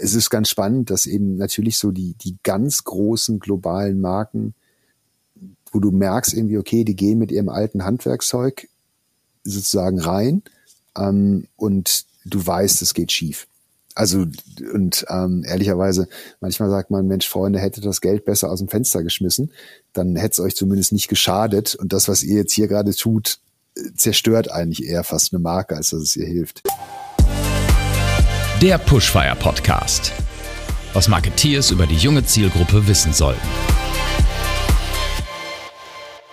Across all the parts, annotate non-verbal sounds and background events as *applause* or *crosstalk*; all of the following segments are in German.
es ist ganz spannend, dass eben natürlich so die, die ganz großen globalen Marken, wo du merkst irgendwie, okay, die gehen mit ihrem alten Handwerkszeug sozusagen rein ähm, und du weißt, es geht schief. Also und ähm, ehrlicherweise, manchmal sagt man, Mensch, Freunde, hätte das Geld besser aus dem Fenster geschmissen, dann hätte es euch zumindest nicht geschadet. Und das, was ihr jetzt hier gerade tut, zerstört eigentlich eher fast eine Marke, als dass es ihr hilft. Der Pushfire Podcast. Was Marketeers über die junge Zielgruppe wissen sollten.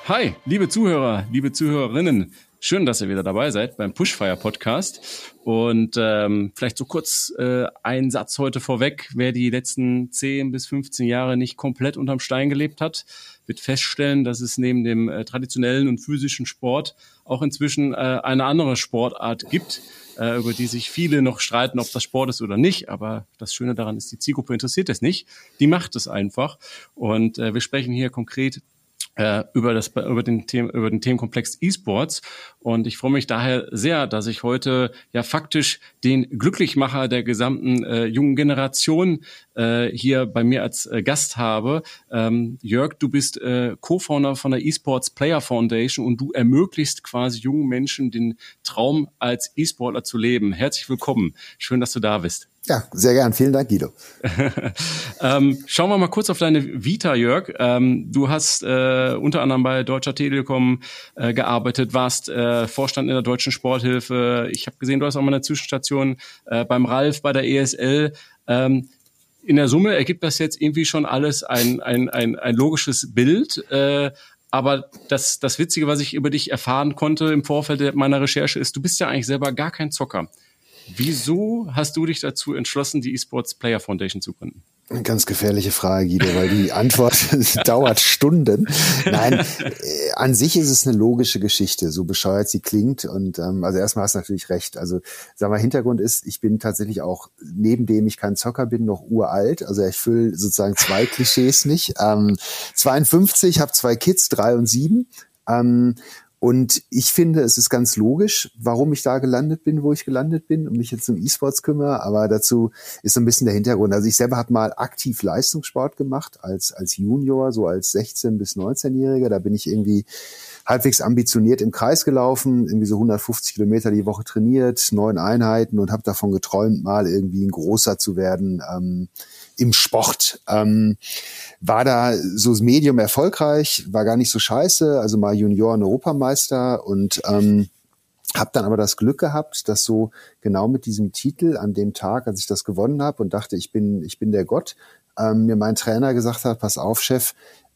Hi, liebe Zuhörer, liebe Zuhörerinnen. Schön, dass ihr wieder dabei seid beim Pushfire Podcast. Und ähm, vielleicht so kurz äh, ein Satz heute vorweg. Wer die letzten 10 bis 15 Jahre nicht komplett unterm Stein gelebt hat, wird feststellen, dass es neben dem äh, traditionellen und physischen Sport auch inzwischen äh, eine andere Sportart gibt, äh, über die sich viele noch streiten, ob das Sport ist oder nicht. Aber das Schöne daran ist, die Zielgruppe interessiert es nicht. Die macht es einfach. Und äh, wir sprechen hier konkret äh, über, das, über, den Themen, über den Themenkomplex E-Sports. Und ich freue mich daher sehr, dass ich heute ja faktisch den Glücklichmacher der gesamten äh, jungen Generation äh, hier bei mir als äh, Gast habe. Ähm, Jörg, du bist äh, Co-Founder von der eSports Player Foundation und du ermöglichst quasi jungen Menschen den Traum als E-Sportler zu leben. Herzlich willkommen. Schön, dass du da bist. Ja, sehr gern. Vielen Dank, Guido. *laughs* ähm, schauen wir mal kurz auf deine Vita, Jörg. Ähm, du hast äh, unter anderem bei Deutscher Telekom äh, gearbeitet, warst äh, Vorstand in der Deutschen Sporthilfe. Ich habe gesehen, du hast auch mal eine Zwischenstation äh, beim Ralf bei der ESL. Ähm, in der Summe ergibt das jetzt irgendwie schon alles ein, ein, ein, ein logisches Bild. Äh, aber das, das Witzige, was ich über dich erfahren konnte im Vorfeld meiner Recherche, ist, du bist ja eigentlich selber gar kein Zocker. Wieso hast du dich dazu entschlossen, die Esports Player Foundation zu gründen? Eine ganz gefährliche Frage, Guido, weil die Antwort *laughs* dauert Stunden. Nein, äh, an sich ist es eine logische Geschichte, so bescheuert sie klingt. Und ähm, also erstmal hast du natürlich recht. Also sag mal, Hintergrund ist, ich bin tatsächlich auch, neben dem ich kein Zocker bin, noch uralt. Also ich fülle sozusagen zwei Klischees nicht. Ähm, 52, habe zwei Kids, drei und sieben. Ähm, und ich finde, es ist ganz logisch, warum ich da gelandet bin, wo ich gelandet bin und mich jetzt um E-Sports kümmere. Aber dazu ist so ein bisschen der Hintergrund. Also ich selber habe mal aktiv Leistungssport gemacht als, als Junior, so als 16- bis 19-Jähriger. Da bin ich irgendwie halbwegs ambitioniert im Kreis gelaufen, irgendwie so 150 Kilometer die Woche trainiert, neun Einheiten und habe davon geträumt, mal irgendwie ein großer zu werden ähm, im Sport. Ähm, war da so Medium erfolgreich, war gar nicht so scheiße, also mal Junioren-Europameister und ähm, habe dann aber das Glück gehabt, dass so genau mit diesem Titel an dem Tag, als ich das gewonnen habe und dachte, ich bin, ich bin der Gott, ähm, mir mein Trainer gesagt hat, pass auf, Chef,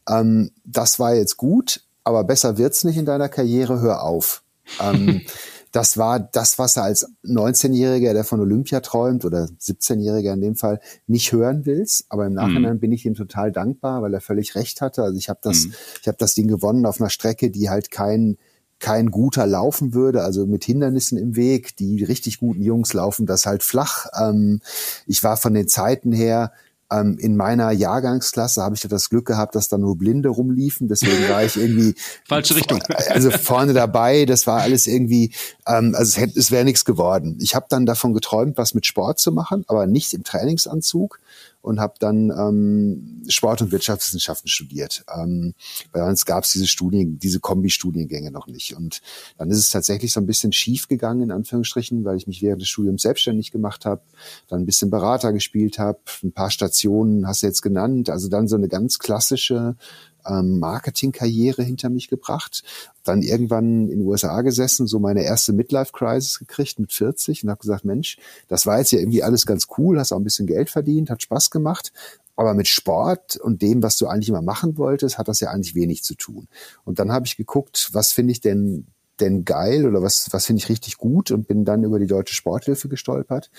ähm, das war jetzt gut, aber besser wird's nicht in deiner Karriere, hör auf. Ähm, *laughs* das war das, was er als 19-Jähriger, der von Olympia träumt, oder 17-Jähriger in dem Fall, nicht hören willst. Aber im Nachhinein mhm. bin ich ihm total dankbar, weil er völlig recht hatte. Also ich habe das, mhm. ich habe das Ding gewonnen auf einer Strecke, die halt kein kein guter laufen würde, also mit Hindernissen im Weg. Die richtig guten Jungs laufen das halt flach. Ähm, ich war von den Zeiten her ähm, in meiner Jahrgangsklasse habe ich ja das Glück gehabt, dass da nur Blinde rumliefen. Deswegen war ich irgendwie *laughs* falsche Richtung. *laughs* Also vorne dabei. Das war alles irgendwie, ähm, also es, hätte, es wäre nichts geworden. Ich habe dann davon geträumt, was mit Sport zu machen, aber nicht im Trainingsanzug und habe dann ähm, Sport- und Wirtschaftswissenschaften studiert. Ähm, bei uns gab es diese Studien, diese Kombi-Studiengänge noch nicht. Und dann ist es tatsächlich so ein bisschen schief gegangen, in Anführungsstrichen, weil ich mich während des Studiums selbstständig gemacht habe, dann ein bisschen Berater gespielt habe, ein paar Stationen hast du jetzt genannt, also dann so eine ganz klassische ähm, Marketingkarriere hinter mich gebracht. Dann irgendwann in den USA gesessen, so meine erste Midlife-Crisis gekriegt mit 40 und habe gesagt, Mensch, das war jetzt ja irgendwie alles ganz cool, hast auch ein bisschen Geld verdient, hat Spaß gemacht. Aber mit Sport und dem, was du eigentlich immer machen wolltest, hat das ja eigentlich wenig zu tun. Und dann habe ich geguckt, was finde ich denn denn geil oder was, was finde ich richtig gut und bin dann über die Deutsche Sporthilfe gestolpert.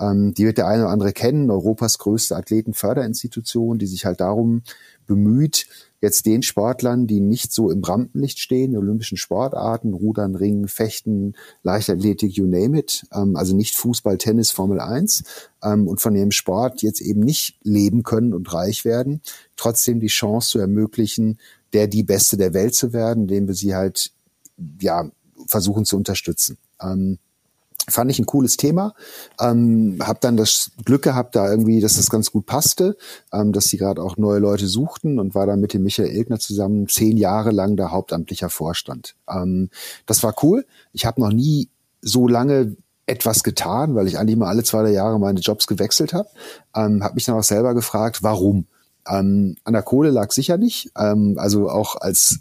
Ähm, die wird der eine oder andere kennen, Europas größte Athletenförderinstitution, die sich halt darum bemüht, jetzt den Sportlern, die nicht so im Rampenlicht stehen, olympischen Sportarten, Rudern, Ringen, Fechten, Leichtathletik, you name it, ähm, also nicht Fußball, Tennis, Formel 1 ähm, und von dem Sport jetzt eben nicht leben können und reich werden, trotzdem die Chance zu ermöglichen, der die Beste der Welt zu werden, indem wir sie halt ja versuchen zu unterstützen. Ähm, fand ich ein cooles Thema. Ähm, habe dann das Glück gehabt, da irgendwie, dass das ganz gut passte, ähm, dass sie gerade auch neue Leute suchten und war dann mit dem Michael Ilgner zusammen zehn Jahre lang der hauptamtlicher Vorstand. Ähm, das war cool. Ich habe noch nie so lange etwas getan, weil ich eigentlich immer alle zwei drei Jahre meine Jobs gewechselt habe. Ähm, habe mich dann auch selber gefragt, warum. Ähm, an der Kohle lag sicher nicht. Ähm, also auch als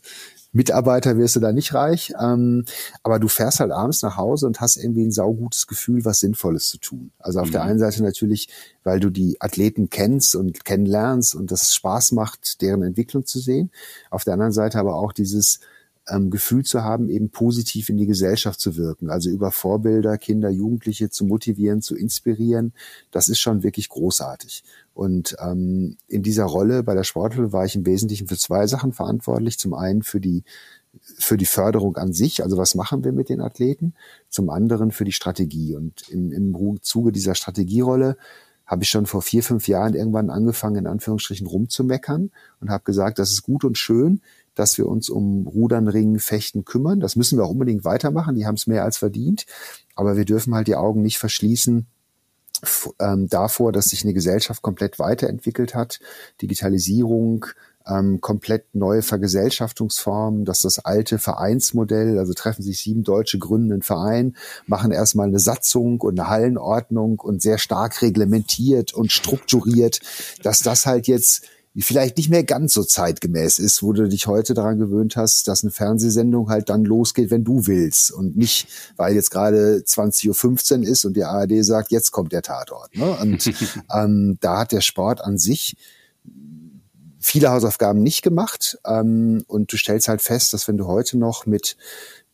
Mitarbeiter wirst du da nicht reich, ähm, aber du fährst halt abends nach Hause und hast irgendwie ein saugutes Gefühl, was Sinnvolles zu tun. Also auf mhm. der einen Seite natürlich, weil du die Athleten kennst und kennenlernst und das Spaß macht, deren Entwicklung zu sehen. Auf der anderen Seite aber auch dieses ähm, Gefühl zu haben, eben positiv in die Gesellschaft zu wirken. Also über Vorbilder, Kinder, Jugendliche zu motivieren, zu inspirieren. Das ist schon wirklich großartig. Und ähm, in dieser Rolle bei der Sporthilfe war ich im Wesentlichen für zwei Sachen verantwortlich. Zum einen für die für die Förderung an sich, also was machen wir mit den Athleten, zum anderen für die Strategie. Und im, im Zuge dieser Strategierolle habe ich schon vor vier, fünf Jahren irgendwann angefangen, in Anführungsstrichen rumzumeckern und habe gesagt, das ist gut und schön, dass wir uns um Rudern, Ringen, Fechten kümmern. Das müssen wir auch unbedingt weitermachen. Die haben es mehr als verdient. Aber wir dürfen halt die Augen nicht verschließen ähm, davor, dass sich eine Gesellschaft komplett weiterentwickelt hat, Digitalisierung, ähm, komplett neue Vergesellschaftungsformen, dass das alte Vereinsmodell, also treffen sich sieben Deutsche, gründen einen Verein, machen erstmal eine Satzung und eine Hallenordnung und sehr stark reglementiert und strukturiert, dass das halt jetzt vielleicht nicht mehr ganz so zeitgemäß ist, wo du dich heute daran gewöhnt hast, dass eine Fernsehsendung halt dann losgeht, wenn du willst und nicht, weil jetzt gerade 20.15 Uhr ist und die ARD sagt, jetzt kommt der Tatort. Ne? Und *laughs* ähm, da hat der Sport an sich viele Hausaufgaben nicht gemacht ähm, und du stellst halt fest, dass wenn du heute noch mit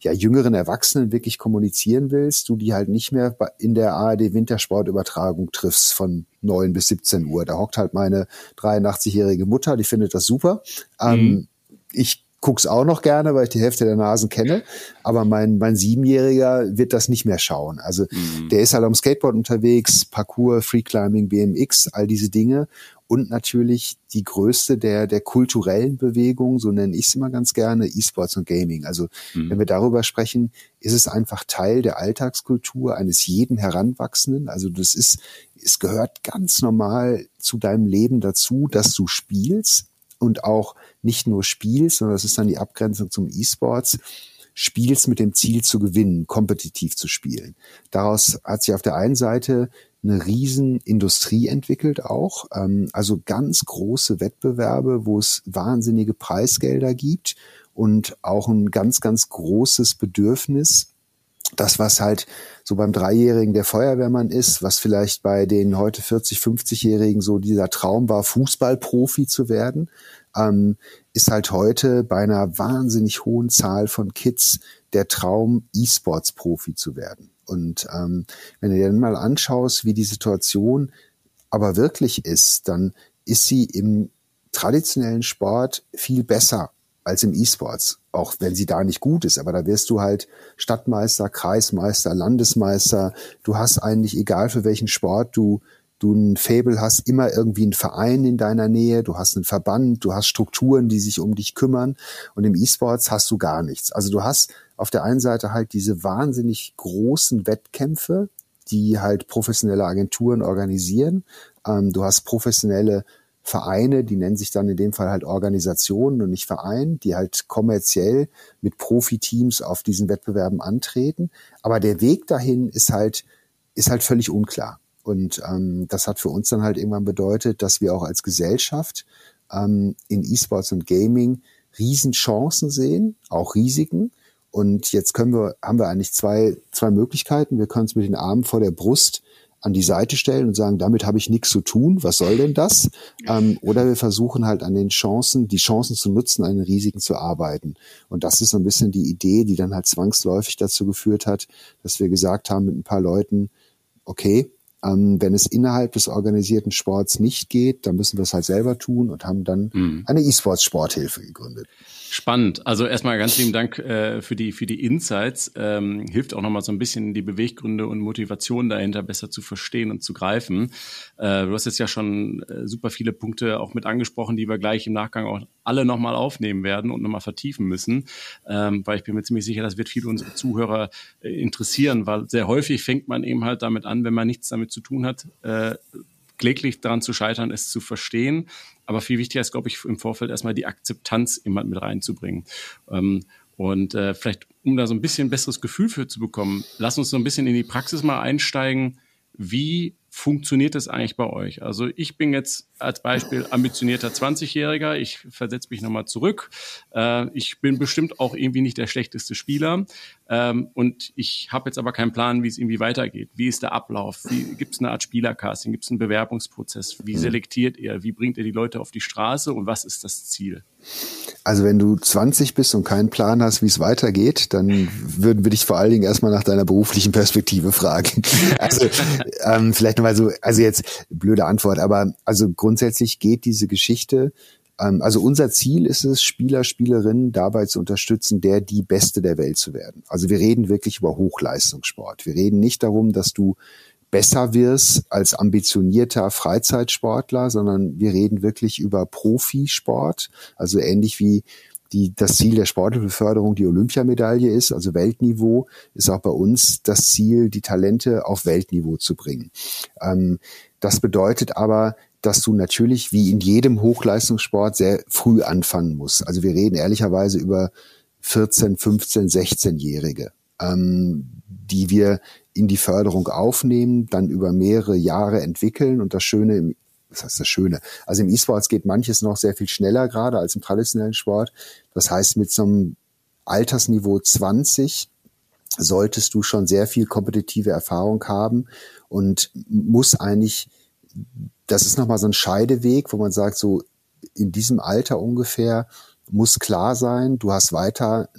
ja, jüngeren Erwachsenen wirklich kommunizieren willst, du die halt nicht mehr in der ARD Wintersportübertragung triffst von neun bis 17 Uhr. Da hockt halt meine 83-jährige Mutter, die findet das super. Ähm, mhm. Ähm, ich guck's auch noch gerne, weil ich die Hälfte der Nasen kenne. Aber mein, mein Siebenjähriger wird das nicht mehr schauen. Also mhm. der ist halt am Skateboard unterwegs, Parkour, Freeclimbing, BMX, all diese Dinge und natürlich die größte der, der kulturellen Bewegungen, so nenne ich es immer ganz gerne, E-Sports und Gaming. Also mhm. wenn wir darüber sprechen, ist es einfach Teil der Alltagskultur eines jeden Heranwachsenden. Also das ist, es gehört ganz normal zu deinem Leben dazu, dass du spielst und auch nicht nur spielst, sondern das ist dann die Abgrenzung zum E-Sports spielst mit dem Ziel zu gewinnen, kompetitiv zu spielen. Daraus hat sich auf der einen Seite eine Riesenindustrie entwickelt auch. Ähm, also ganz große Wettbewerbe, wo es wahnsinnige Preisgelder gibt und auch ein ganz, ganz großes Bedürfnis. Das, was halt so beim Dreijährigen der Feuerwehrmann ist, was vielleicht bei den heute 40, 50-Jährigen so dieser Traum war, Fußballprofi zu werden, ähm, ist halt heute bei einer wahnsinnig hohen Zahl von Kids der Traum, E-Sports-Profi zu werden. Und ähm, wenn du dir dann mal anschaust, wie die Situation aber wirklich ist, dann ist sie im traditionellen Sport viel besser als im E-Sports, auch wenn sie da nicht gut ist. Aber da wirst du halt Stadtmeister, Kreismeister, Landesmeister. Du hast eigentlich, egal für welchen Sport du du ein Fable hast, immer irgendwie einen Verein in deiner Nähe, du hast einen Verband, du hast Strukturen, die sich um dich kümmern und im E-Sports hast du gar nichts. Also du hast auf der einen Seite halt diese wahnsinnig großen Wettkämpfe, die halt professionelle Agenturen organisieren. Ähm, du hast professionelle Vereine, die nennen sich dann in dem Fall halt Organisationen und nicht Verein, die halt kommerziell mit Profiteams auf diesen Wettbewerben antreten. Aber der Weg dahin ist halt, ist halt völlig unklar. Und ähm, das hat für uns dann halt irgendwann bedeutet, dass wir auch als Gesellschaft ähm, in E-Sports und Gaming Riesenchancen sehen, auch Risiken. Und jetzt können wir, haben wir eigentlich zwei, zwei Möglichkeiten. Wir können es mit den Armen vor der Brust an die Seite stellen und sagen, damit habe ich nichts zu tun, was soll denn das? Ähm, oder wir versuchen halt an den Chancen, die Chancen zu nutzen, an den Risiken zu arbeiten. Und das ist so ein bisschen die Idee, die dann halt zwangsläufig dazu geführt hat, dass wir gesagt haben mit ein paar Leuten, okay, ähm, wenn es innerhalb des organisierten Sports nicht geht, dann müssen wir es halt selber tun und haben dann mhm. eine E-Sports-Sporthilfe gegründet. Spannend. Also erstmal ganz lieben Dank äh, für die für die Insights. Ähm, hilft auch nochmal so ein bisschen die Beweggründe und Motivation dahinter besser zu verstehen und zu greifen. Äh, du hast jetzt ja schon äh, super viele Punkte auch mit angesprochen, die wir gleich im Nachgang auch alle nochmal aufnehmen werden und nochmal vertiefen müssen, ähm, weil ich bin mir ziemlich sicher, das wird viele unserer Zuhörer äh, interessieren, weil sehr häufig fängt man eben halt damit an, wenn man nichts damit zu tun hat, äh, kläglich daran zu scheitern, es zu verstehen. Aber viel wichtiger ist, glaube ich, im Vorfeld erstmal die Akzeptanz immer mit reinzubringen. Ähm, und äh, vielleicht, um da so ein bisschen besseres Gefühl für zu bekommen, lass uns so ein bisschen in die Praxis mal einsteigen. Wie funktioniert das eigentlich bei euch? Also ich bin jetzt als Beispiel ambitionierter 20-Jähriger. Ich versetze mich nochmal zurück. Äh, ich bin bestimmt auch irgendwie nicht der schlechteste Spieler. Ähm, und ich habe jetzt aber keinen Plan, wie es irgendwie weitergeht. Wie ist der Ablauf? Gibt es eine Art Spielercasting? Gibt es einen Bewerbungsprozess? Wie mhm. selektiert ihr? Wie bringt ihr die Leute auf die Straße? Und was ist das Ziel? Also wenn du 20 bist und keinen Plan hast, wie es weitergeht, dann würden wir dich vor allen Dingen erstmal nach deiner beruflichen Perspektive fragen. *laughs* Also ähm, vielleicht nochmal so, also jetzt blöde Antwort, aber also grundsätzlich geht diese Geschichte ähm, also unser Ziel ist es, Spieler, Spielerinnen dabei zu unterstützen, der die Beste der Welt zu werden. Also wir reden wirklich über Hochleistungssport. Wir reden nicht darum, dass du besser wirst als ambitionierter Freizeitsportler, sondern wir reden wirklich über Profisport, also ähnlich wie die, das Ziel der Sportbeförderung die Olympiamedaille ist, also Weltniveau, ist auch bei uns das Ziel, die Talente auf Weltniveau zu bringen. Ähm, das bedeutet aber, dass du natürlich wie in jedem Hochleistungssport sehr früh anfangen musst. Also wir reden ehrlicherweise über 14, 15, 16-Jährige, ähm, die wir in die Förderung aufnehmen, dann über mehrere Jahre entwickeln. Und das Schöne im was heißt das Schöne? Also im E-Sports geht manches noch sehr viel schneller gerade als im traditionellen Sport. Das heißt, mit so einem Altersniveau 20 solltest du schon sehr viel kompetitive Erfahrung haben und muss eigentlich das ist nochmal so ein Scheideweg, wo man sagt, so in diesem Alter ungefähr muss klar sein, du hast weiter,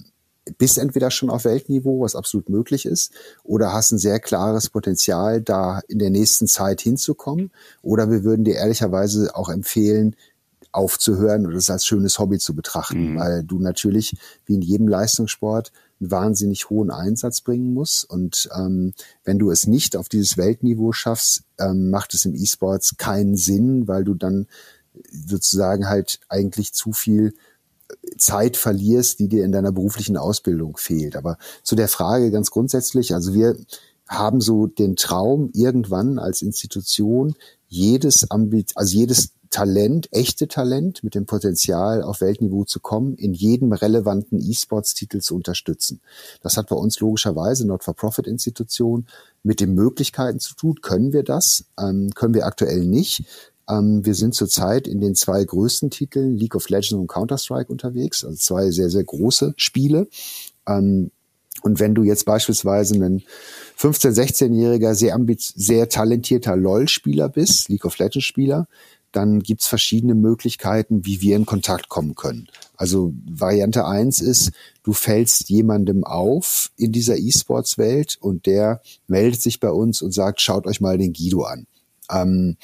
bist entweder schon auf Weltniveau, was absolut möglich ist, oder hast ein sehr klares Potenzial, da in der nächsten Zeit hinzukommen. Oder wir würden dir ehrlicherweise auch empfehlen, aufzuhören oder das als schönes Hobby zu betrachten, mhm. weil du natürlich wie in jedem Leistungssport einen wahnsinnig hohen Einsatz bringen muss. Und ähm, wenn du es nicht auf dieses Weltniveau schaffst, ähm, macht es im E-Sports keinen Sinn, weil du dann sozusagen halt eigentlich zu viel Zeit verlierst, die dir in deiner beruflichen Ausbildung fehlt. Aber zu der Frage ganz grundsätzlich, also wir haben so den Traum, irgendwann als Institution jedes Ambit also jedes Talent, echte Talent mit dem Potenzial auf Weltniveau zu kommen, in jedem relevanten E-Sports-Titel zu unterstützen. Das hat bei uns logischerweise Not-for-Profit-Institution mit den Möglichkeiten zu tun. Können wir das? Ähm, können wir aktuell nicht. Ähm, wir sind zurzeit in den zwei größten Titeln League of Legends und Counter-Strike unterwegs, also zwei sehr, sehr große Spiele. Ähm, und wenn du jetzt beispielsweise einen 15-, 16-jähriger, sehr, sehr talentierter LOL-Spieler bist, League of Legends-Spieler, dann gibt's verschiedene Möglichkeiten, wie wir in Kontakt kommen können. Also Variante eins ist, du fällst jemandem auf in dieser E-Sports-Welt und der meldet sich bei uns und sagt, schaut euch mal den Guido an. Ähm,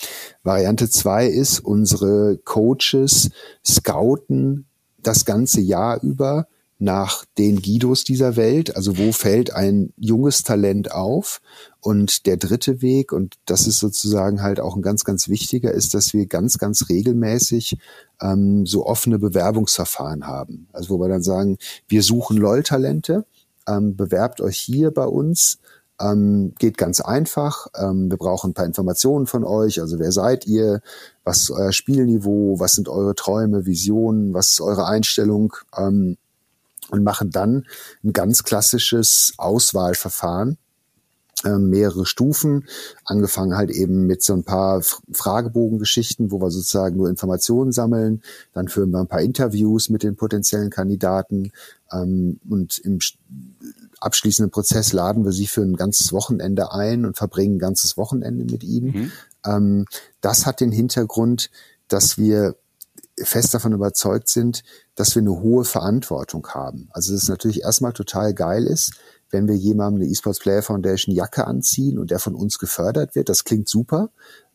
Variante zwei ist, unsere Coaches scouten das ganze Jahr über nach den Guidos dieser Welt, also wo fällt ein junges Talent auf. Und der dritte Weg, und das ist sozusagen halt auch ein ganz, ganz wichtiger, ist, dass wir ganz, ganz regelmäßig ähm, so offene Bewerbungsverfahren haben. Also wo wir dann sagen, wir suchen LOL-Talente, ähm, bewerbt euch hier bei uns. Ähm, geht ganz einfach. Ähm, wir brauchen ein paar Informationen von euch. Also wer seid ihr? Was ist euer Spielniveau? Was sind eure Träume, Visionen? Was ist eure Einstellung? Ähm, und machen dann ein ganz klassisches Auswahlverfahren, mehrere Stufen, angefangen halt eben mit so ein paar Fragebogengeschichten, wo wir sozusagen nur Informationen sammeln, dann führen wir ein paar Interviews mit den potenziellen Kandidaten ähm, und im abschließenden Prozess laden wir sie für ein ganzes Wochenende ein und verbringen ein ganzes Wochenende mit ihnen. Mhm. Ähm, das hat den Hintergrund, dass wir fest davon überzeugt sind, dass wir eine hohe Verantwortung haben. Also dass es natürlich erstmal total geil ist, wenn wir jemandem eine eSports Player Foundation Jacke anziehen und der von uns gefördert wird. Das klingt super.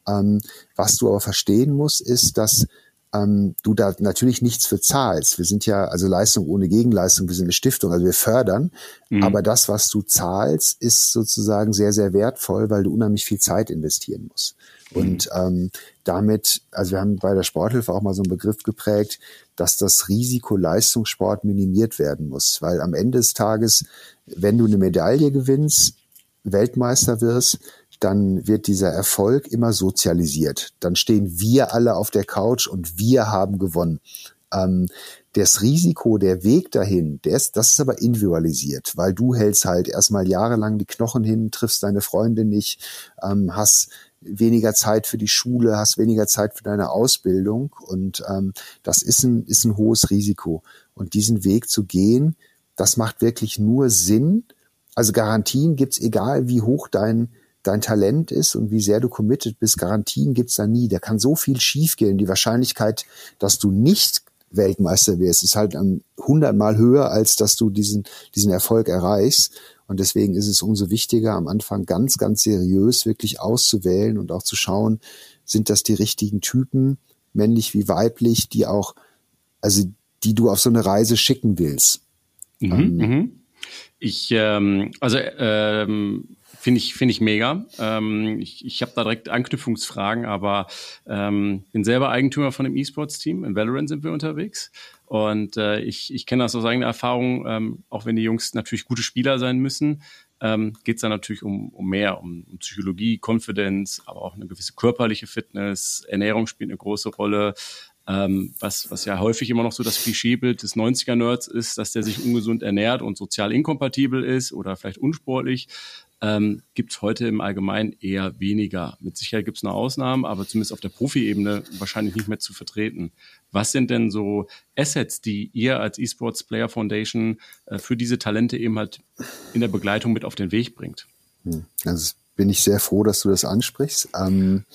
Ähm, was du aber verstehen musst, ist, dass ähm, du da natürlich nichts für zahlst. Wir sind ja, also Leistung ohne Gegenleistung, wir sind eine Stiftung, also wir fördern. Mhm. Aber das, was du zahlst, ist sozusagen sehr, sehr wertvoll, weil du unheimlich viel Zeit investieren musst. Mhm. Und ähm, damit, also wir haben bei der Sporthilfe auch mal so einen Begriff geprägt, dass das Risiko Leistungssport minimiert werden muss. Weil am Ende des Tages, wenn du eine Medaille gewinnst, Weltmeister wirst, dann wird dieser Erfolg immer sozialisiert. Dann stehen wir alle auf der Couch und wir haben gewonnen. Ähm, das Risiko, der Weg dahin, der ist, das ist aber individualisiert, weil du hältst halt erstmal jahrelang die Knochen hin, triffst deine Freunde nicht, ähm, hast weniger Zeit für die Schule, hast weniger Zeit für deine Ausbildung und ähm, das ist ein, ist ein hohes Risiko. Und diesen Weg zu gehen, das macht wirklich nur Sinn. Also Garantien gibt's egal, wie hoch dein dein Talent ist und wie sehr du committed bist, Garantien gibt's da nie. Da kann so viel schiefgehen. Die Wahrscheinlichkeit, dass du nicht Weltmeister wirst, ist halt hundertmal höher, als dass du diesen, diesen Erfolg erreichst. Und deswegen ist es umso wichtiger, am Anfang ganz, ganz seriös wirklich auszuwählen und auch zu schauen, sind das die richtigen Typen, männlich wie weiblich, die auch, also die du auf so eine Reise schicken willst. Mhm, ähm, mhm. ich, ähm, also ähm, Finde ich, finde ich mega. Ähm, ich ich habe da direkt Anknüpfungsfragen, aber ähm, bin selber Eigentümer von einem E-Sports-Team. In Valorant sind wir unterwegs. Und äh, ich, ich kenne das aus eigener Erfahrung, ähm, auch wenn die Jungs natürlich gute Spieler sein müssen, ähm, geht es da natürlich um, um mehr, um, um Psychologie, Konfidenz, aber auch eine gewisse körperliche Fitness. Ernährung spielt eine große Rolle. Ähm, was, was ja häufig immer noch so das Klischeebild des 90er-Nerds ist, dass der sich ungesund ernährt und sozial inkompatibel ist oder vielleicht unsportlich ähm, gibt es heute im Allgemeinen eher weniger. Mit Sicherheit gibt es noch Ausnahmen, aber zumindest auf der Profi-Ebene wahrscheinlich nicht mehr zu vertreten. Was sind denn so Assets, die ihr als Esports Player Foundation äh, für diese Talente eben halt in der Begleitung mit auf den Weg bringt? Also bin ich sehr froh, dass du das ansprichst. Ähm,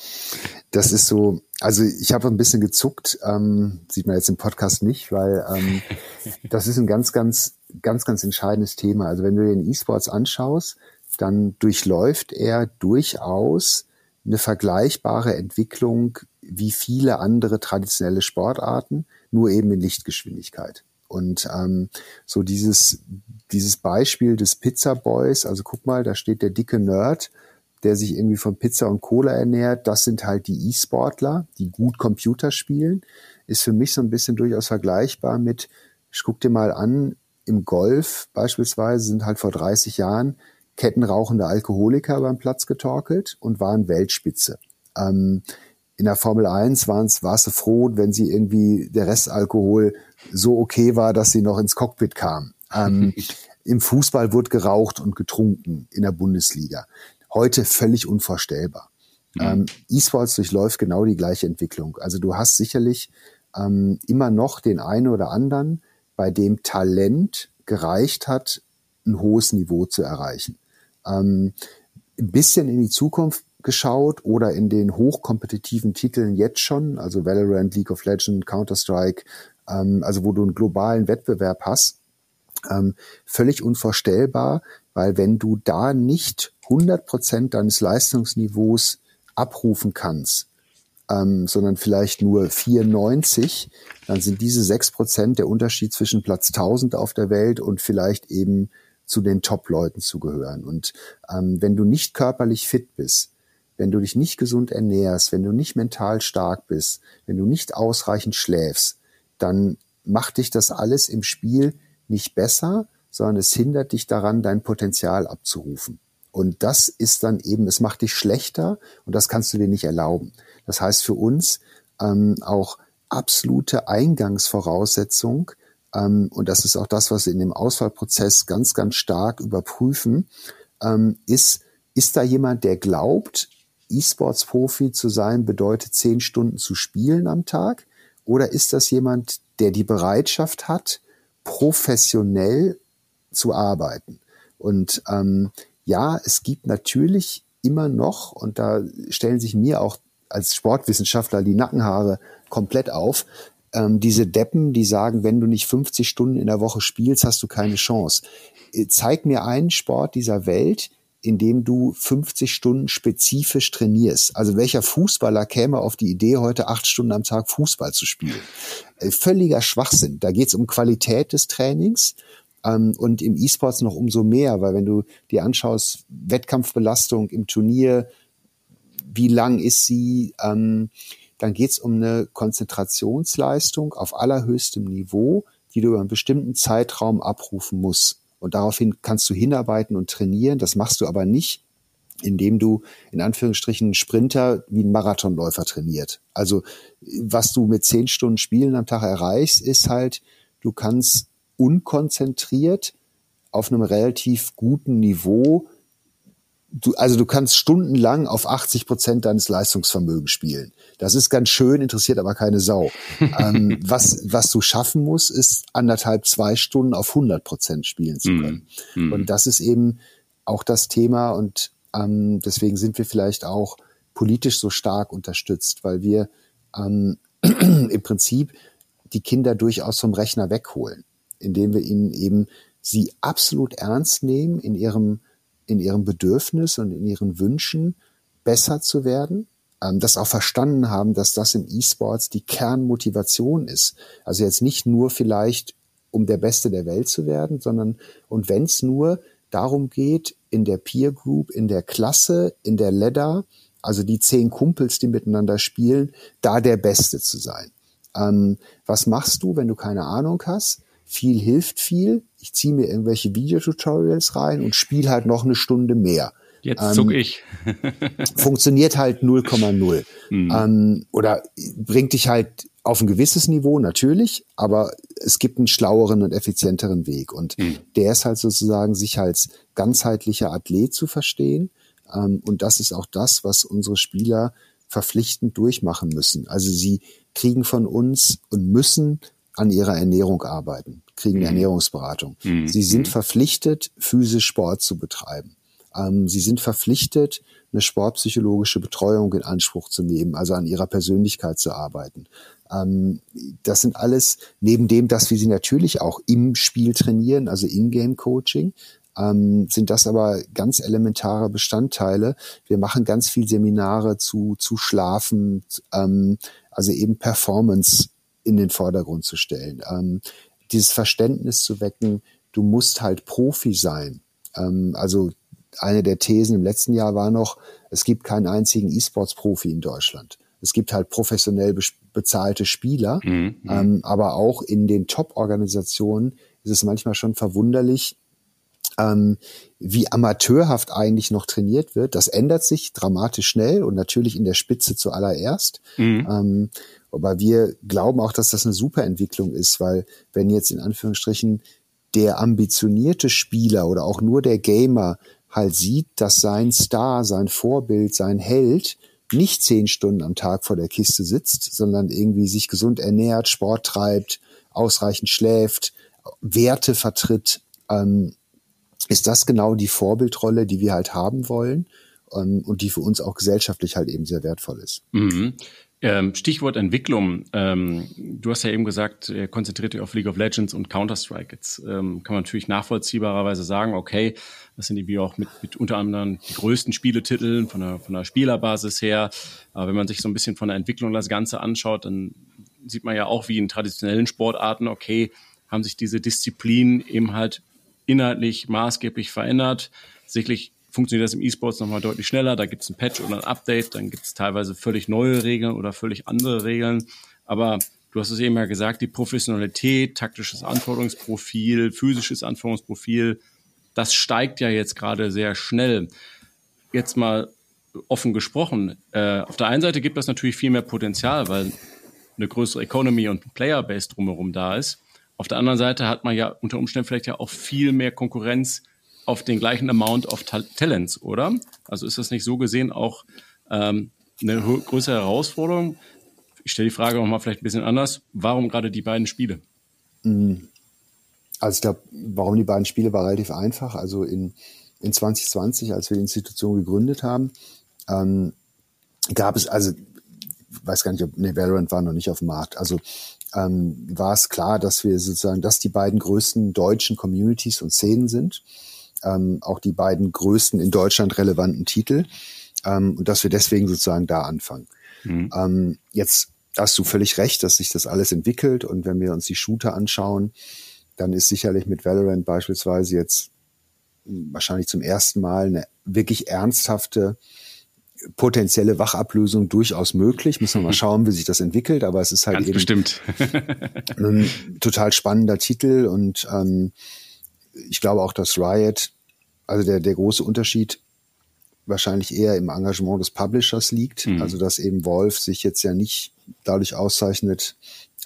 das ist so, also ich habe ein bisschen gezuckt, ähm, sieht man jetzt im Podcast nicht, weil ähm, *laughs* das ist ein ganz, ganz, ganz, ganz entscheidendes Thema. Also wenn du dir den E-Sports anschaust, dann durchläuft er durchaus eine vergleichbare Entwicklung wie viele andere traditionelle Sportarten, nur eben in Lichtgeschwindigkeit. Und ähm, so dieses, dieses Beispiel des Pizza Boys, also guck mal, da steht der dicke Nerd, der sich irgendwie von Pizza und Cola ernährt, das sind halt die E-Sportler, die gut Computer spielen, ist für mich so ein bisschen durchaus vergleichbar mit, ich guck dir mal an, im Golf beispielsweise sind halt vor 30 Jahren kettenrauchende Alkoholiker beim Platz getorkelt und waren Weltspitze. Ähm, in der Formel 1 waren's, warst du froh, wenn sie irgendwie der Restalkohol so okay war, dass sie noch ins Cockpit kam. Ähm, Im Fußball wurde geraucht und getrunken in der Bundesliga. Heute völlig unvorstellbar. Mhm. Ähm, E-Sports durchläuft genau die gleiche Entwicklung. Also du hast sicherlich ähm, immer noch den einen oder anderen, bei dem Talent gereicht hat, ein hohes Niveau zu erreichen ähm, ein bisschen in die Zukunft geschaut oder in den hochkompetitiven Titeln jetzt schon, also Valorant, League of Legends, Counter-Strike, ähm, also wo du einen globalen Wettbewerb hast, ähm, völlig unvorstellbar, weil wenn du da nicht 100 Prozent deines Leistungsniveaus abrufen kannst, ähm, sondern vielleicht nur 94, dann sind diese sechs Prozent der Unterschied zwischen Platz 1000 auf der Welt und vielleicht eben zu den Top-Leuten zu gehören. Und ähm, wenn du nicht körperlich fit bist, wenn du dich nicht gesund ernährst, wenn du nicht mental stark bist, wenn du nicht ausreichend schläfst, dann macht dich das alles im Spiel nicht besser, sondern es hindert dich daran, dein Potenzial abzurufen. Und das ist dann eben, es macht dich schlechter und das kannst du dir nicht erlauben. Das heißt für uns ähm, auch absolute Eingangsvoraussetzung, ähm, und das ist auch das, was wir in dem Auswahlprozess ganz, ganz stark überprüfen, ähm, ist, ist da jemand, der glaubt, E-Sports-Profi zu sein bedeutet zehn Stunden zu spielen am Tag? Oder ist das jemand, der die Bereitschaft hat, professionell zu arbeiten? Und ähm, ja, es gibt natürlich immer noch, und da stellen sich mir auch als Sportwissenschaftler die Nackenhaare komplett auf, ähm, diese Deppen, die sagen, wenn du nicht 50 Stunden in der Woche spielst, hast du keine Chance. Äh, zeig mir einen Sport dieser Welt, indem du 50 Stunden spezifisch trainierst. Also welcher Fußballer käme auf die Idee, heute acht Stunden am Tag Fußball zu spielen? Äh, völliger Schwachsinn. Da geht es um Qualität des Trainings ähm, und im E-Sports noch umso mehr, weil wenn du dir anschaust, Wettkampfbelastung im Turnier, wie lang ist sie, ähm, dann geht es um eine Konzentrationsleistung auf allerhöchstem Niveau, die du über einen bestimmten Zeitraum abrufen musst. Und daraufhin kannst du hinarbeiten und trainieren. Das machst du aber nicht, indem du in Anführungsstrichen Sprinter wie ein Marathonläufer trainiert. Also was du mit zehn Stunden Spielen am Tag erreichst, ist halt, du kannst unkonzentriert auf einem relativ guten Niveau du, also du kannst stundenlang auf 80 Prozent deines Leistungsvermögens spielen. Das ist ganz schön, interessiert aber keine Sau. *laughs* ähm, was, was du schaffen musst, ist anderthalb, zwei Stunden auf 100 Prozent spielen zu können. Mm. Und das ist eben auch das Thema und ähm, deswegen sind wir vielleicht auch politisch so stark unterstützt, weil wir ähm, *clears throat* im Prinzip die Kinder durchaus vom Rechner wegholen, indem wir ihnen eben sie absolut ernst nehmen in ihrem in ihrem Bedürfnis und in ihren Wünschen besser zu werden, ähm, das auch verstanden haben, dass das im E-Sports die Kernmotivation ist. Also jetzt nicht nur vielleicht, um der Beste der Welt zu werden, sondern und wenn es nur darum geht, in der Peer Group, in der Klasse, in der Ladder, also die zehn Kumpels, die miteinander spielen, da der Beste zu sein. Ähm, was machst du, wenn du keine Ahnung hast? Viel hilft viel. Ich ziehe mir irgendwelche Videotutorials rein und spiele halt noch eine Stunde mehr. Jetzt ähm, zuck ich. *laughs* *laughs* funktioniert halt 0,0. Mhm. Ähm, oder bringt dich halt auf ein gewisses Niveau, natürlich, aber es gibt einen schlaueren und effizienteren Weg. Und mhm. der ist halt sozusagen, sich als ganzheitlicher Athlet zu verstehen. Ähm, und das ist auch das, was unsere Spieler verpflichtend durchmachen müssen. Also sie kriegen von uns und müssen an ihrer Ernährung arbeiten, kriegen mhm. Ernährungsberatung. Mhm. Sie sind mhm. verpflichtet, physisch Sport zu betreiben. Ähm, sie sind verpflichtet, eine sportpsychologische Betreuung in Anspruch zu nehmen, also an ihrer Persönlichkeit zu arbeiten. Ähm, das sind alles, neben dem, dass wir sie natürlich auch im Spiel trainieren, also In-Game-Coaching, ähm, sind das aber ganz elementare Bestandteile. Wir machen ganz viel Seminare zu, zu Schlafen, ähm, also eben Performance in den Vordergrund zu stellen. Ähm, dieses Verständnis zu wecken, du musst halt Profi sein. Ähm, also eine der Thesen im letzten Jahr war noch, es gibt keinen einzigen E-Sports-Profi in Deutschland. Es gibt halt professionell be bezahlte Spieler, mhm, mhm, ähm, aber auch in den Top-Organisationen ist es manchmal schon verwunderlich, ähm, wie amateurhaft eigentlich noch trainiert wird. Das ändert sich dramatisch schnell und natürlich in der Spitze zuallererst. Mhm. Ähm, aber wir glauben auch, dass das eine super Entwicklung ist, weil wenn jetzt in Anführungsstrichen der ambitionierte Spieler oder auch nur der Gamer halt sieht, dass sein Star, sein Vorbild, sein Held nicht zehn Stunden am Tag vor der Kiste sitzt, sondern irgendwie sich gesund ernährt, Sport treibt, ausreichend schläft, Werte vertritt, ähm, ist das genau die Vorbildrolle, die wir halt haben wollen ähm, und die für uns auch gesellschaftlich halt eben sehr wertvoll ist. Mhm. Ähm, Stichwort Entwicklung. Ähm, du hast ja eben gesagt, er konzentriert dich auf League of Legends und Counter-Strike. Jetzt ähm, kann man natürlich nachvollziehbarerweise sagen, okay, das sind irgendwie auch mit, mit unter anderem die größten Spieletitel von der, von der Spielerbasis her. Aber wenn man sich so ein bisschen von der Entwicklung das Ganze anschaut, dann sieht man ja auch wie in traditionellen Sportarten, okay, haben sich diese Disziplinen eben halt inhaltlich maßgeblich verändert. Sicherlich funktioniert das im E-Sports nochmal deutlich schneller. Da gibt es ein Patch oder ein Update, dann gibt es teilweise völlig neue Regeln oder völlig andere Regeln. Aber du hast es eben ja gesagt, die Professionalität, taktisches Anforderungsprofil, physisches Anforderungsprofil, das steigt ja jetzt gerade sehr schnell. Jetzt mal offen gesprochen. Äh, auf der einen Seite gibt das natürlich viel mehr Potenzial, weil eine größere Economy und Playerbase drumherum da ist. Auf der anderen Seite hat man ja unter Umständen vielleicht ja auch viel mehr Konkurrenz auf den gleichen Amount of Talents, oder? Also ist das nicht so gesehen auch ähm, eine größere Herausforderung? Ich stelle die Frage nochmal vielleicht ein bisschen anders. Warum gerade die beiden Spiele? Mhm. Also ich glaube, warum die beiden Spiele war relativ einfach. Also in, in 2020, als wir die Institution gegründet haben, ähm, gab es, also weiß gar nicht, ob nee, Valorant war noch nicht auf dem Markt. Also ähm, war es klar, dass wir sozusagen, dass die beiden größten deutschen Communities und Szenen sind ähm, auch die beiden größten in Deutschland relevanten Titel ähm, und dass wir deswegen sozusagen da anfangen. Mhm. Ähm, jetzt hast du völlig recht, dass sich das alles entwickelt und wenn wir uns die Shooter anschauen, dann ist sicherlich mit Valorant beispielsweise jetzt wahrscheinlich zum ersten Mal eine wirklich ernsthafte potenzielle Wachablösung durchaus möglich. Müssen wir mal *laughs* schauen, wie sich das entwickelt, aber es ist halt Ganz eben bestimmt. ein total spannender Titel und ähm, ich glaube auch, dass Riot, also der, der große Unterschied wahrscheinlich eher im Engagement des Publishers liegt. Mhm. Also dass eben Wolf sich jetzt ja nicht dadurch auszeichnet,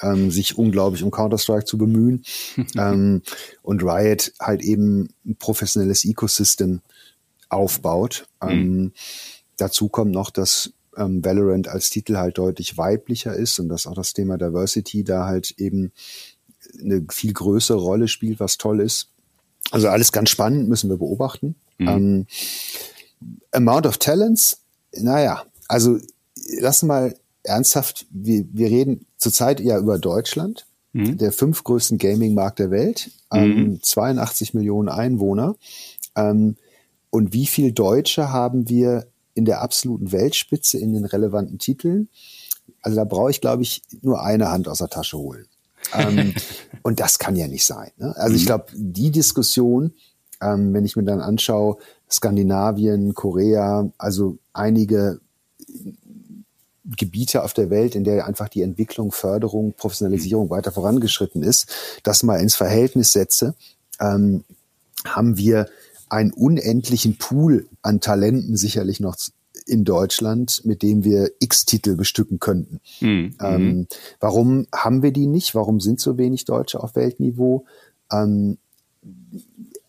ähm, sich unglaublich um Counter-Strike zu bemühen. *laughs* ähm, und Riot halt eben ein professionelles Ecosystem aufbaut. Mhm. Ähm, dazu kommt noch, dass ähm, Valorant als Titel halt deutlich weiblicher ist und dass auch das Thema Diversity da halt eben eine viel größere Rolle spielt, was toll ist. Also alles ganz spannend, müssen wir beobachten. Mhm. Ähm, Amount of Talents, naja, also lass mal ernsthaft, wir, wir reden zurzeit ja über Deutschland, mhm. der fünf größten Gaming-Markt der Welt, ähm, mhm. 82 Millionen Einwohner. Ähm, und wie viel Deutsche haben wir in der absoluten Weltspitze in den relevanten Titeln? Also da brauche ich, glaube ich, nur eine Hand aus der Tasche holen. Ähm, *laughs* und das kann ja nicht sein. Ne? Also ich mhm. glaube, die Diskussion, ähm, wenn ich mir dann anschaue, Skandinavien, Korea, also einige Gebiete auf der Welt, in der einfach die Entwicklung, Förderung, Professionalisierung weiter vorangeschritten ist, das mal ins Verhältnis setze, ähm, haben wir einen unendlichen Pool an Talenten sicherlich noch in Deutschland, mit dem wir X-Titel bestücken könnten. Mhm. Ähm, warum haben wir die nicht? Warum sind so wenig Deutsche auf Weltniveau? Ähm,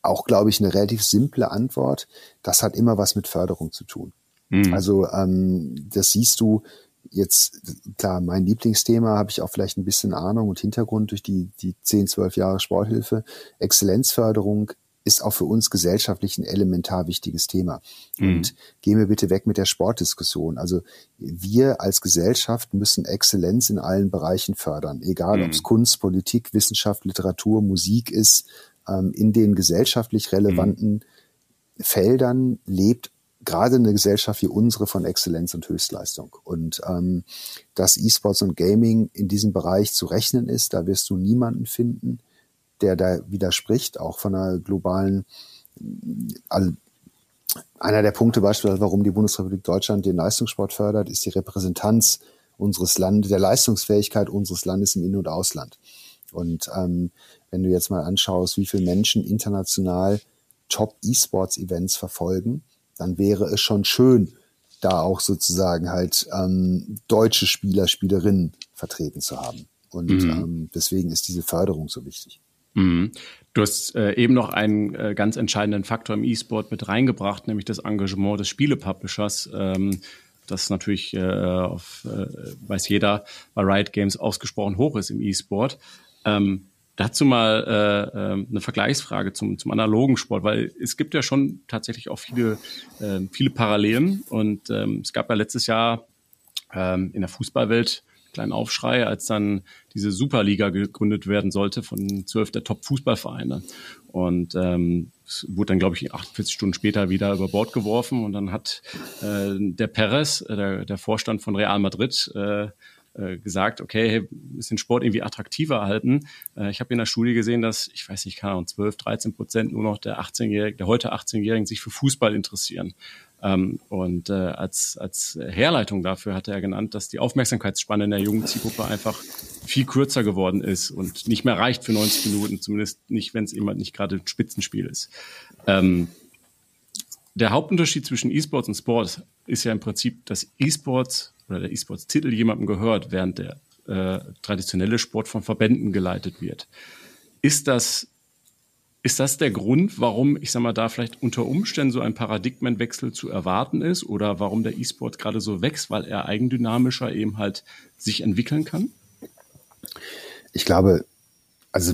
auch, glaube ich, eine relativ simple Antwort. Das hat immer was mit Förderung zu tun. Mhm. Also ähm, das siehst du jetzt, klar, mein Lieblingsthema habe ich auch vielleicht ein bisschen Ahnung und Hintergrund durch die, die 10, 12 Jahre Sporthilfe. Exzellenzförderung ist auch für uns gesellschaftlich ein elementar wichtiges Thema. Mhm. Und gehen wir bitte weg mit der Sportdiskussion. Also wir als Gesellschaft müssen Exzellenz in allen Bereichen fördern, egal mhm. ob es Kunst, Politik, Wissenschaft, Literatur, Musik ist. Ähm, in den gesellschaftlich relevanten mhm. Feldern lebt gerade eine Gesellschaft wie unsere von Exzellenz und Höchstleistung. Und ähm, dass E-Sports und Gaming in diesem Bereich zu rechnen ist, da wirst du niemanden finden, der da widerspricht, auch von einer globalen, all, einer der Punkte beispielsweise, warum die Bundesrepublik Deutschland den Leistungssport fördert, ist die Repräsentanz unseres Landes, der Leistungsfähigkeit unseres Landes im In- und Ausland. Und ähm, wenn du jetzt mal anschaust, wie viele Menschen international Top-E-Sports-Events verfolgen, dann wäre es schon schön, da auch sozusagen halt ähm, deutsche Spieler, Spielerinnen vertreten zu haben. Und mhm. ähm, deswegen ist diese Förderung so wichtig. Mhm. Du hast äh, eben noch einen äh, ganz entscheidenden Faktor im E-Sport mit reingebracht, nämlich das Engagement des Spielepublishers. Ähm, das natürlich, äh, auf, äh, weiß jeder, bei Riot Games ausgesprochen hoch ist im E-Sport. Ähm, Dazu mal äh, äh, eine Vergleichsfrage zum, zum analogen Sport, weil es gibt ja schon tatsächlich auch viele, äh, viele Parallelen. Und ähm, es gab ja letztes Jahr ähm, in der Fußballwelt kleinen Aufschrei, als dann diese Superliga gegründet werden sollte von zwölf der Top-Fußballvereine. Und ähm, es wurde dann, glaube ich, 48 Stunden später wieder über Bord geworfen. Und dann hat äh, der Perez, äh, der, der Vorstand von Real Madrid, äh, äh, gesagt, okay, hey, müssen Sport irgendwie attraktiver halten. Äh, ich habe in der Studie gesehen, dass, ich weiß nicht, keine Ahnung, 12, 13 Prozent nur noch der 18-Jährigen, der heute 18-Jährigen sich für Fußball interessieren. Ähm, und äh, als, als Herleitung dafür hatte er genannt, dass die Aufmerksamkeitsspanne in der jungen Zielgruppe einfach viel kürzer geworden ist und nicht mehr reicht für 90 Minuten, zumindest nicht, wenn es immer nicht gerade ein Spitzenspiel ist. Ähm, der Hauptunterschied zwischen E-Sports und Sport ist ja im Prinzip, dass E-Sports oder der E-Sports-Titel jemandem gehört, während der äh, traditionelle Sport von Verbänden geleitet wird. Ist das, ist das der Grund, warum, ich sag mal, da vielleicht unter Umständen so ein Paradigmenwechsel zu erwarten ist oder warum der E-Sport gerade so wächst, weil er eigendynamischer eben halt sich entwickeln kann? Ich glaube, also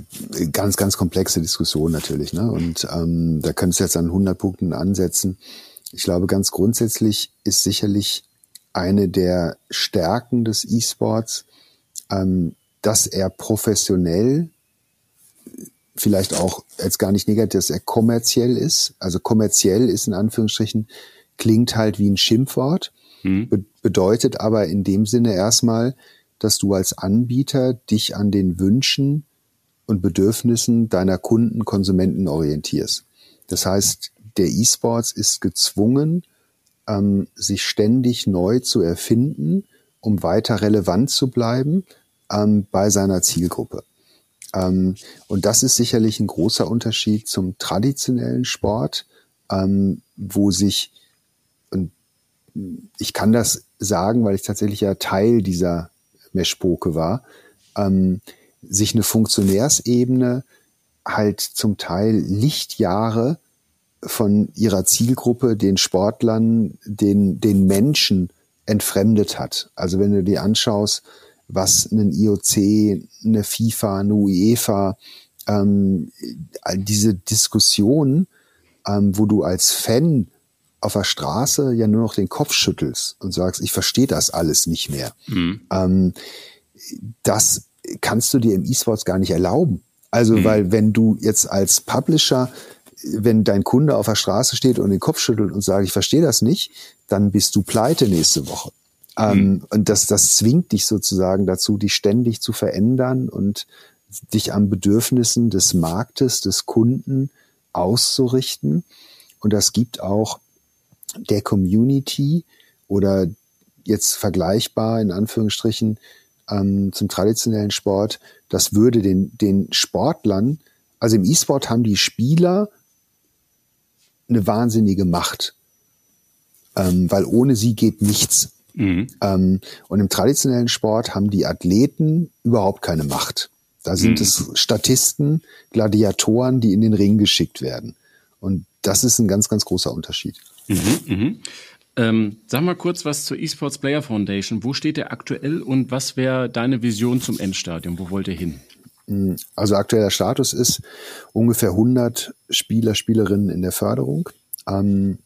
ganz, ganz komplexe Diskussion natürlich. Ne? Und ähm, da könntest du jetzt an 100 Punkten ansetzen. Ich glaube, ganz grundsätzlich ist sicherlich eine der Stärken des E-Sports, ähm, dass er professionell vielleicht auch als gar nicht negativ, dass er kommerziell ist. Also kommerziell ist in Anführungsstrichen, klingt halt wie ein Schimpfwort, mhm. be bedeutet aber in dem Sinne erstmal, dass du als Anbieter dich an den Wünschen und Bedürfnissen deiner Kunden, Konsumenten orientierst. Das heißt, der E-Sports ist gezwungen, ähm, sich ständig neu zu erfinden, um weiter relevant zu bleiben ähm, bei seiner Zielgruppe. Ähm, und das ist sicherlich ein großer Unterschied zum traditionellen Sport, ähm, wo sich, und ich kann das sagen, weil ich tatsächlich ja Teil dieser Meschpoke war, ähm, sich eine Funktionärsebene halt zum Teil Lichtjahre von ihrer Zielgruppe, den Sportlern, den, den Menschen entfremdet hat. Also wenn du dir anschaust, was ein IOC, eine FIFA, eine UEFA, ähm, diese Diskussion, ähm, wo du als Fan auf der Straße ja nur noch den Kopf schüttelst und sagst, ich verstehe das alles nicht mehr. Mhm. Ähm, das kannst du dir im E-Sports gar nicht erlauben. Also, mhm. weil wenn du jetzt als Publisher, wenn dein Kunde auf der Straße steht und den Kopf schüttelt und sagt, ich verstehe das nicht, dann bist du pleite nächste Woche. Ähm, mhm. Und das, das zwingt dich sozusagen dazu, dich ständig zu verändern und dich an Bedürfnissen des Marktes, des Kunden auszurichten. Und das gibt auch der Community oder jetzt vergleichbar in Anführungsstrichen ähm, zum traditionellen Sport, das würde den, den Sportlern, also im E-Sport haben die Spieler eine wahnsinnige Macht, ähm, weil ohne sie geht nichts. Mhm. Ähm, und im traditionellen Sport haben die Athleten überhaupt keine Macht. Da sind mhm. es Statisten, Gladiatoren, die in den Ring geschickt werden. Und das ist ein ganz, ganz großer Unterschied. Mhm, mhm. Ähm, sag mal kurz was zur Esports Player Foundation. Wo steht der aktuell und was wäre deine Vision zum Endstadium? Wo wollt ihr hin? Mm, also aktueller Status ist ungefähr 100 Spieler, Spielerinnen in der Förderung ähm,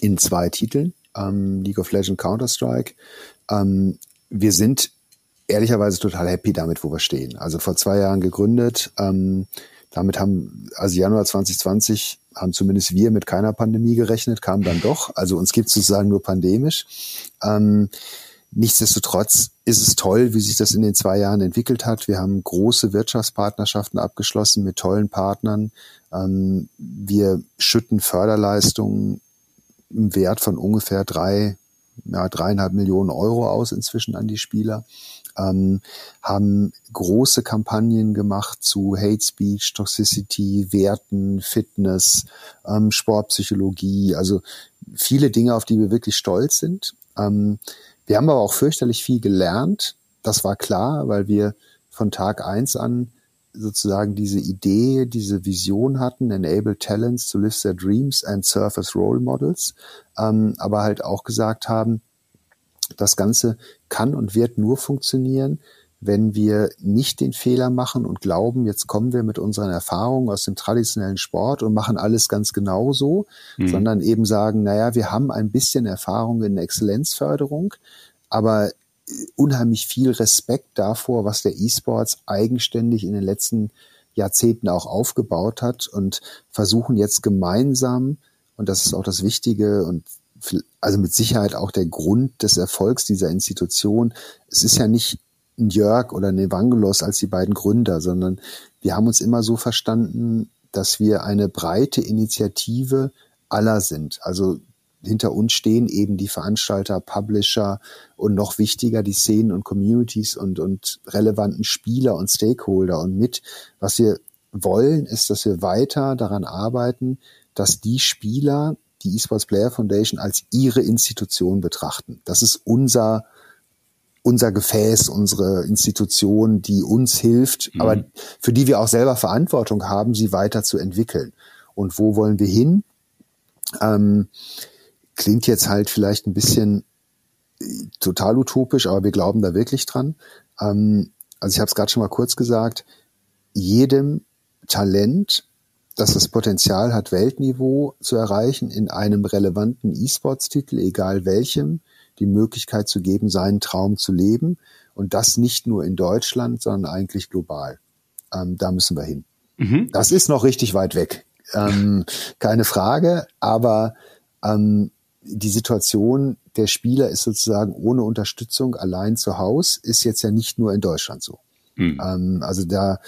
in zwei Titeln, ähm, League of Legends, Counter-Strike. Ähm, wir sind ehrlicherweise total happy damit, wo wir stehen. Also vor zwei Jahren gegründet. Ähm, damit haben, also Januar 2020 haben zumindest wir mit keiner Pandemie gerechnet, kam dann doch. Also uns gibt es sozusagen nur pandemisch. Ähm, nichtsdestotrotz ist es toll, wie sich das in den zwei Jahren entwickelt hat. Wir haben große Wirtschaftspartnerschaften abgeschlossen mit tollen Partnern. Ähm, wir schütten Förderleistungen im Wert von ungefähr drei, ja, dreieinhalb Millionen Euro aus inzwischen an die Spieler ähm, haben große Kampagnen gemacht zu Hate Speech, Toxicity, Werten, Fitness, ähm, Sportpsychologie, also viele Dinge, auf die wir wirklich stolz sind. Ähm, wir haben aber auch fürchterlich viel gelernt. Das war klar, weil wir von Tag eins an sozusagen diese Idee, diese Vision hatten, enable talents to live their dreams and serve as role models, ähm, aber halt auch gesagt haben, das Ganze kann und wird nur funktionieren, wenn wir nicht den Fehler machen und glauben, jetzt kommen wir mit unseren Erfahrungen aus dem traditionellen Sport und machen alles ganz genau so, mhm. sondern eben sagen, naja, wir haben ein bisschen Erfahrung in Exzellenzförderung, aber unheimlich viel Respekt davor, was der E-Sports eigenständig in den letzten Jahrzehnten auch aufgebaut hat und versuchen jetzt gemeinsam, und das ist auch das Wichtige und also mit Sicherheit auch der Grund des Erfolgs dieser Institution. Es ist ja nicht ein Jörg oder ein Evangelos als die beiden Gründer, sondern wir haben uns immer so verstanden, dass wir eine breite Initiative aller sind. Also hinter uns stehen eben die Veranstalter, Publisher und noch wichtiger die Szenen und Communities und, und relevanten Spieler und Stakeholder. Und mit, was wir wollen, ist, dass wir weiter daran arbeiten, dass die Spieler, die eSports Player Foundation als ihre Institution betrachten. Das ist unser unser Gefäß, unsere Institution, die uns hilft, mhm. aber für die wir auch selber Verantwortung haben, sie weiterzuentwickeln. Und wo wollen wir hin? Ähm, klingt jetzt halt vielleicht ein bisschen äh, total utopisch, aber wir glauben da wirklich dran. Ähm, also ich habe es gerade schon mal kurz gesagt, jedem Talent dass das Potenzial hat, Weltniveau zu erreichen, in einem relevanten E-Sports-Titel, egal welchem, die Möglichkeit zu geben, seinen Traum zu leben. Und das nicht nur in Deutschland, sondern eigentlich global. Ähm, da müssen wir hin. Mhm. Das ist noch richtig weit weg. Ähm, keine Frage, aber ähm, die Situation der Spieler ist sozusagen ohne Unterstützung allein zu Hause, ist jetzt ja nicht nur in Deutschland so. Mhm. Ähm, also da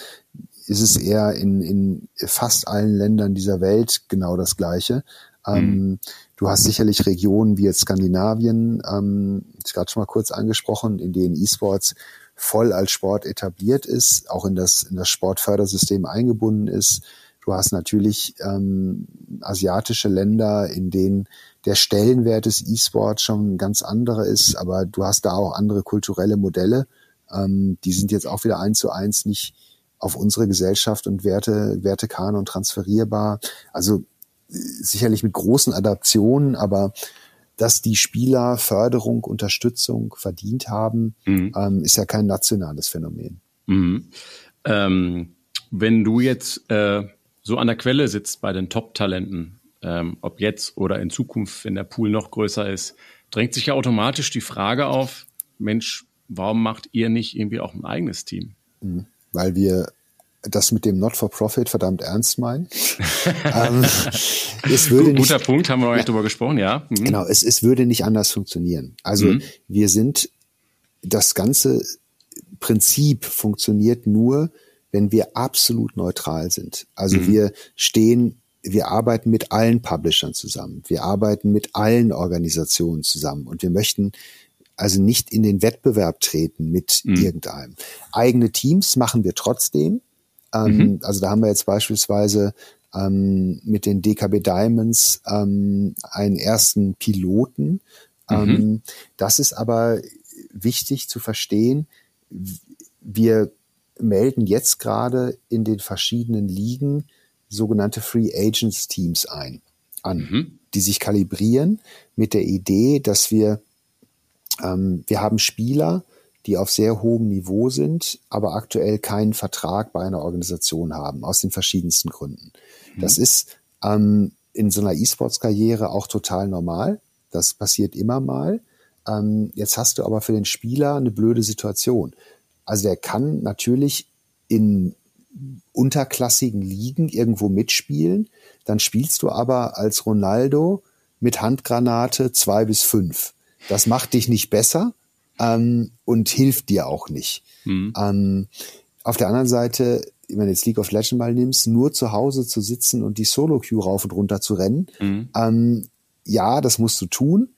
ist es eher in, in fast allen Ländern dieser Welt genau das Gleiche. Ähm, mhm. Du hast sicherlich Regionen wie jetzt Skandinavien, ähm, ich gerade schon mal kurz angesprochen, in denen E-Sports voll als Sport etabliert ist, auch in das, in das Sportfördersystem eingebunden ist. Du hast natürlich ähm, asiatische Länder, in denen der Stellenwert des E-Sports schon ein ganz anderer ist, aber du hast da auch andere kulturelle Modelle. Ähm, die sind jetzt auch wieder eins zu eins nicht auf unsere Gesellschaft und Werte, Wertekanon transferierbar. Also sicherlich mit großen Adaptionen, aber dass die Spieler Förderung, Unterstützung verdient haben, mhm. ähm, ist ja kein nationales Phänomen. Mhm. Ähm, wenn du jetzt äh, so an der Quelle sitzt bei den Top-Talenten, ähm, ob jetzt oder in Zukunft, wenn der Pool noch größer ist, drängt sich ja automatisch die Frage auf, Mensch, warum macht ihr nicht irgendwie auch ein eigenes Team? Mhm. Weil wir das mit dem Not-for-Profit verdammt ernst meinen. *laughs* ähm, es würde Guter nicht, Punkt, haben wir noch nicht drüber gesprochen, ja. Mhm. Genau, es, es würde nicht anders funktionieren. Also mhm. wir sind, das ganze Prinzip funktioniert nur, wenn wir absolut neutral sind. Also mhm. wir stehen, wir arbeiten mit allen Publishern zusammen, wir arbeiten mit allen Organisationen zusammen und wir möchten also nicht in den Wettbewerb treten mit mhm. irgendeinem. Eigene Teams machen wir trotzdem, ähm, mhm. Also da haben wir jetzt beispielsweise ähm, mit den DKB Diamonds ähm, einen ersten Piloten. Ähm, mhm. Das ist aber wichtig zu verstehen. Wir melden jetzt gerade in den verschiedenen Ligen sogenannte Free Agents Teams ein, an, mhm. die sich kalibrieren mit der Idee, dass wir, ähm, wir haben Spieler, die auf sehr hohem Niveau sind, aber aktuell keinen Vertrag bei einer Organisation haben, aus den verschiedensten Gründen. Mhm. Das ist ähm, in so einer E-Sports-Karriere auch total normal. Das passiert immer mal. Ähm, jetzt hast du aber für den Spieler eine blöde Situation. Also der kann natürlich in unterklassigen Ligen irgendwo mitspielen. Dann spielst du aber als Ronaldo mit Handgranate zwei bis fünf. Das macht dich nicht besser, ähm, und hilft dir auch nicht. Mhm. Ähm, auf der anderen Seite, wenn du jetzt League of Legends mal nimmst, nur zu Hause zu sitzen und die Solo-Queue rauf und runter zu rennen, mhm. ähm, ja, das musst du tun.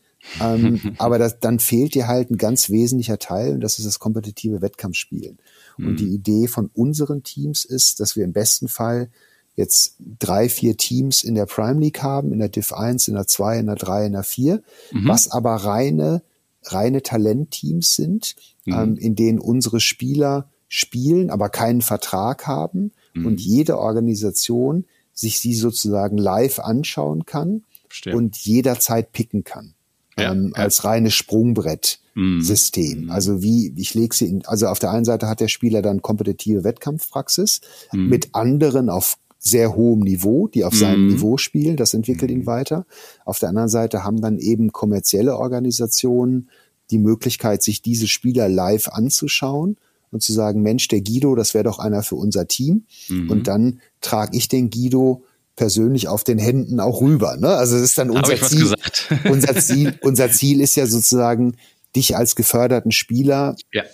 Ähm, *laughs* aber das, dann fehlt dir halt ein ganz wesentlicher Teil und das ist das kompetitive Wettkampfspielen. Mhm. Und die Idee von unseren Teams ist, dass wir im besten Fall jetzt drei, vier Teams in der Prime League haben, in der Div 1, in der 2, in der 3, in der 4, mhm. was aber reine reine Talentteams sind, mhm. ähm, in denen unsere Spieler spielen, aber keinen Vertrag haben mhm. und jede Organisation sich sie sozusagen live anschauen kann Verstehe. und jederzeit picken kann. Ja, ähm, ja. als reines Sprungbrettsystem. Mhm. Also wie, ich lege sie in, also auf der einen Seite hat der Spieler dann kompetitive Wettkampfpraxis mhm. mit anderen auf sehr hohem Niveau, die auf mhm. seinem Niveau spielen. Das entwickelt mhm. ihn weiter. Auf der anderen Seite haben dann eben kommerzielle Organisationen die Möglichkeit, sich diese Spieler live anzuschauen und zu sagen, Mensch, der Guido, das wäre doch einer für unser Team. Mhm. Und dann trage ich den Guido persönlich auf den Händen auch rüber. Ne? Also es ist dann unser Ziel. *laughs* unser Ziel. Unser Ziel ist ja sozusagen, dich als geförderten Spieler ja.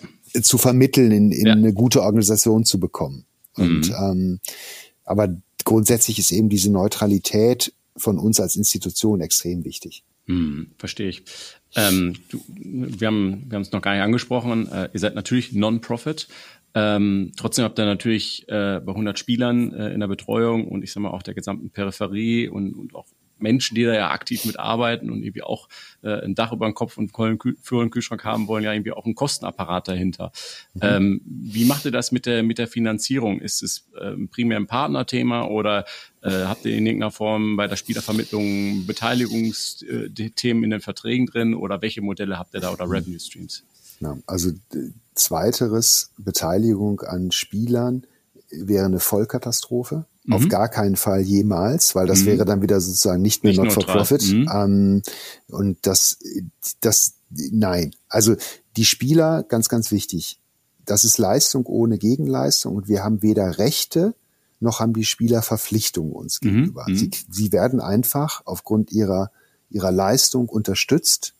zu vermitteln, in, in ja. eine gute Organisation zu bekommen. Und mhm. ähm, aber grundsätzlich ist eben diese Neutralität von uns als Institution extrem wichtig. Hm, verstehe ich. Ähm, du, wir haben wir haben es noch gar nicht angesprochen. Äh, ihr seid natürlich Non-Profit. Ähm, trotzdem habt ihr natürlich äh, bei 100 Spielern äh, in der Betreuung und ich sag mal auch der gesamten Peripherie und, und auch Menschen, die da ja aktiv mitarbeiten und irgendwie auch äh, ein Dach über den Kopf und einen führenden Kühlschrank haben wollen, ja irgendwie auch einen Kostenapparat dahinter. Mhm. Ähm, wie macht ihr das mit der, mit der Finanzierung? Ist es äh, primär ein Partnerthema oder äh, habt ihr in irgendeiner Form bei der Spielervermittlung Beteiligungsthemen in den Verträgen drin oder welche Modelle habt ihr da oder mhm. Revenue Streams? Ja, also zweiteres Beteiligung an Spielern wäre eine Vollkatastrophe. Mhm. Auf gar keinen Fall jemals, weil das mhm. wäre dann wieder sozusagen nicht mehr nicht not for profit. Mhm. Ähm, und das, das, nein. Also die Spieler, ganz, ganz wichtig. Das ist Leistung ohne Gegenleistung und wir haben weder Rechte noch haben die Spieler Verpflichtungen uns mhm, gegenüber. Mhm. Sie, sie werden einfach aufgrund ihrer, ihrer Leistung unterstützt,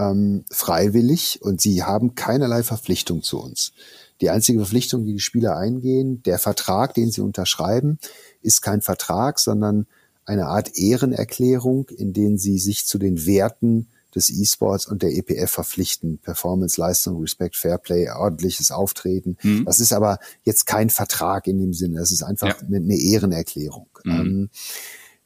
ähm, freiwillig und sie haben keinerlei Verpflichtung zu uns. Die einzige Verpflichtung, die die Spieler eingehen, der Vertrag, den sie unterschreiben, ist kein Vertrag, sondern eine Art Ehrenerklärung, in denen sie sich zu den Werten des E-Sports und der EPF verpflichten. Performance, Leistung, Respect, Fairplay, ordentliches Auftreten. Mhm. Das ist aber jetzt kein Vertrag in dem Sinne. Das ist einfach ja. eine, eine, Ehrenerklärung. Mhm. Ähm,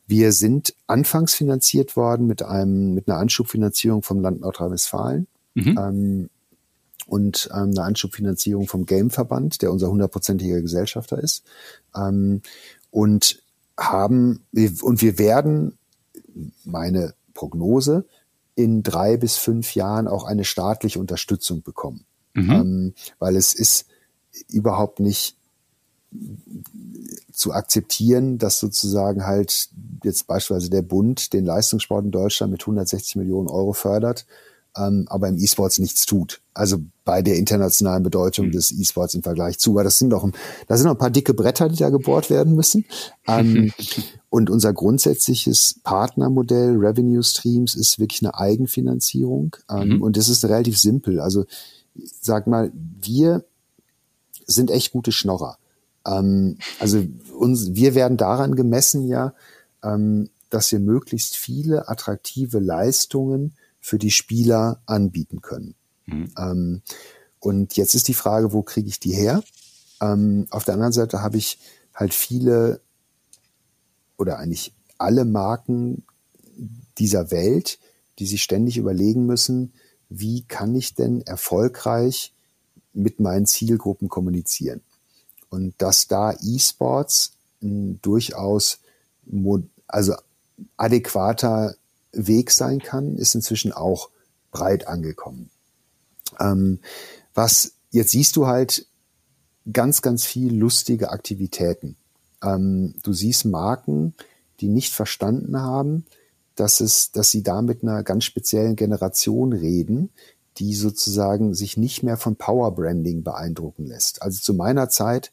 wir sind anfangs finanziert worden mit einem, mit einer Anschubfinanzierung vom Land Nordrhein-Westfalen. Mhm. Ähm, und ähm, eine Anschubfinanzierung vom Gameverband, der unser hundertprozentiger Gesellschafter ist. Ähm, und haben, und wir werden, meine Prognose, in drei bis fünf Jahren auch eine staatliche Unterstützung bekommen. Mhm. Ähm, weil es ist überhaupt nicht zu akzeptieren, dass sozusagen halt jetzt beispielsweise der Bund den Leistungssport in Deutschland mit 160 Millionen Euro fördert, ähm, aber im E-Sports nichts tut. Also bei der internationalen Bedeutung mhm. des E-Sports im Vergleich zu. Weil das sind doch, da sind noch ein paar dicke Bretter, die da gebohrt werden müssen. Ähm, *laughs* und unser grundsätzliches Partnermodell Revenue Streams ist wirklich eine Eigenfinanzierung. Ähm, mhm. Und das ist relativ simpel. Also sag mal, wir sind echt gute Schnorrer. Ähm, also uns, wir werden daran gemessen ja, ähm, dass wir möglichst viele attraktive Leistungen für die Spieler anbieten können. Mhm. Ähm, und jetzt ist die Frage, wo kriege ich die her? Ähm, auf der anderen Seite habe ich halt viele oder eigentlich alle Marken dieser Welt, die sich ständig überlegen müssen, wie kann ich denn erfolgreich mit meinen Zielgruppen kommunizieren? Und dass da E-Sports durchaus also adäquater Weg sein kann, ist inzwischen auch breit angekommen. Ähm, was jetzt siehst du halt ganz, ganz viel lustige Aktivitäten. Ähm, du siehst Marken, die nicht verstanden haben, dass es, dass sie da mit einer ganz speziellen Generation reden, die sozusagen sich nicht mehr von Power Branding beeindrucken lässt. Also zu meiner Zeit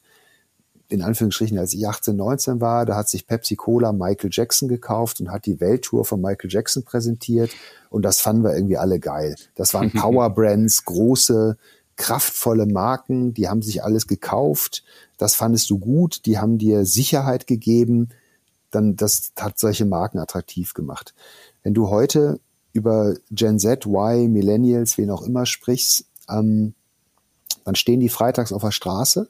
in Anführungsstrichen, als ich 18, 19 war, da hat sich Pepsi Cola Michael Jackson gekauft und hat die Welttour von Michael Jackson präsentiert. Und das fanden wir irgendwie alle geil. Das waren *laughs* Power Brands, große, kraftvolle Marken, die haben sich alles gekauft. Das fandest du gut, die haben dir Sicherheit gegeben. Dann, das hat solche Marken attraktiv gemacht. Wenn du heute über Gen Z, Y, Millennials, wen auch immer sprichst, ähm, dann stehen die freitags auf der Straße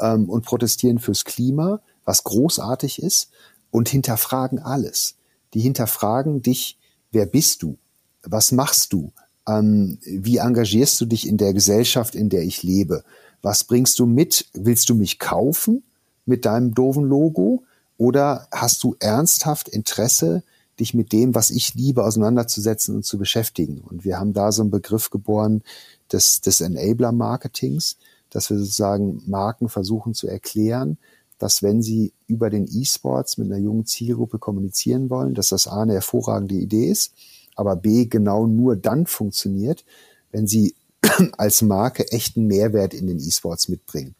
ähm, und protestieren fürs Klima, was großartig ist, und hinterfragen alles. Die hinterfragen dich, wer bist du? Was machst du? Ähm, wie engagierst du dich in der Gesellschaft, in der ich lebe? Was bringst du mit? Willst du mich kaufen mit deinem doofen Logo? Oder hast du ernsthaft Interesse, dich mit dem, was ich liebe, auseinanderzusetzen und zu beschäftigen? Und wir haben da so einen Begriff geboren des, des Enabler-Marketings, dass wir sozusagen Marken versuchen zu erklären, dass wenn sie über den E-Sports mit einer jungen Zielgruppe kommunizieren wollen, dass das A eine hervorragende Idee ist, aber B genau nur dann funktioniert, wenn sie *clears throat* als Marke echten Mehrwert in den E-Sports mitbringen.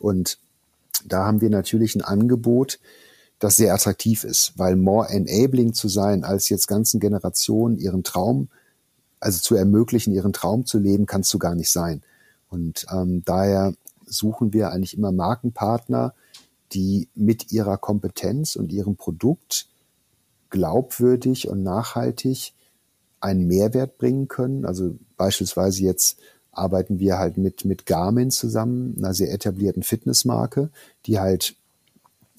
Und da haben wir natürlich ein Angebot, das sehr attraktiv ist, weil more enabling zu sein, als jetzt ganzen Generationen ihren Traum, also zu ermöglichen, ihren Traum zu leben, kannst du gar nicht sein. Und ähm, daher suchen wir eigentlich immer Markenpartner, die mit ihrer Kompetenz und ihrem Produkt glaubwürdig und nachhaltig einen Mehrwert bringen können. Also beispielsweise jetzt arbeiten wir halt mit, mit Garmin zusammen, einer sehr etablierten Fitnessmarke, die halt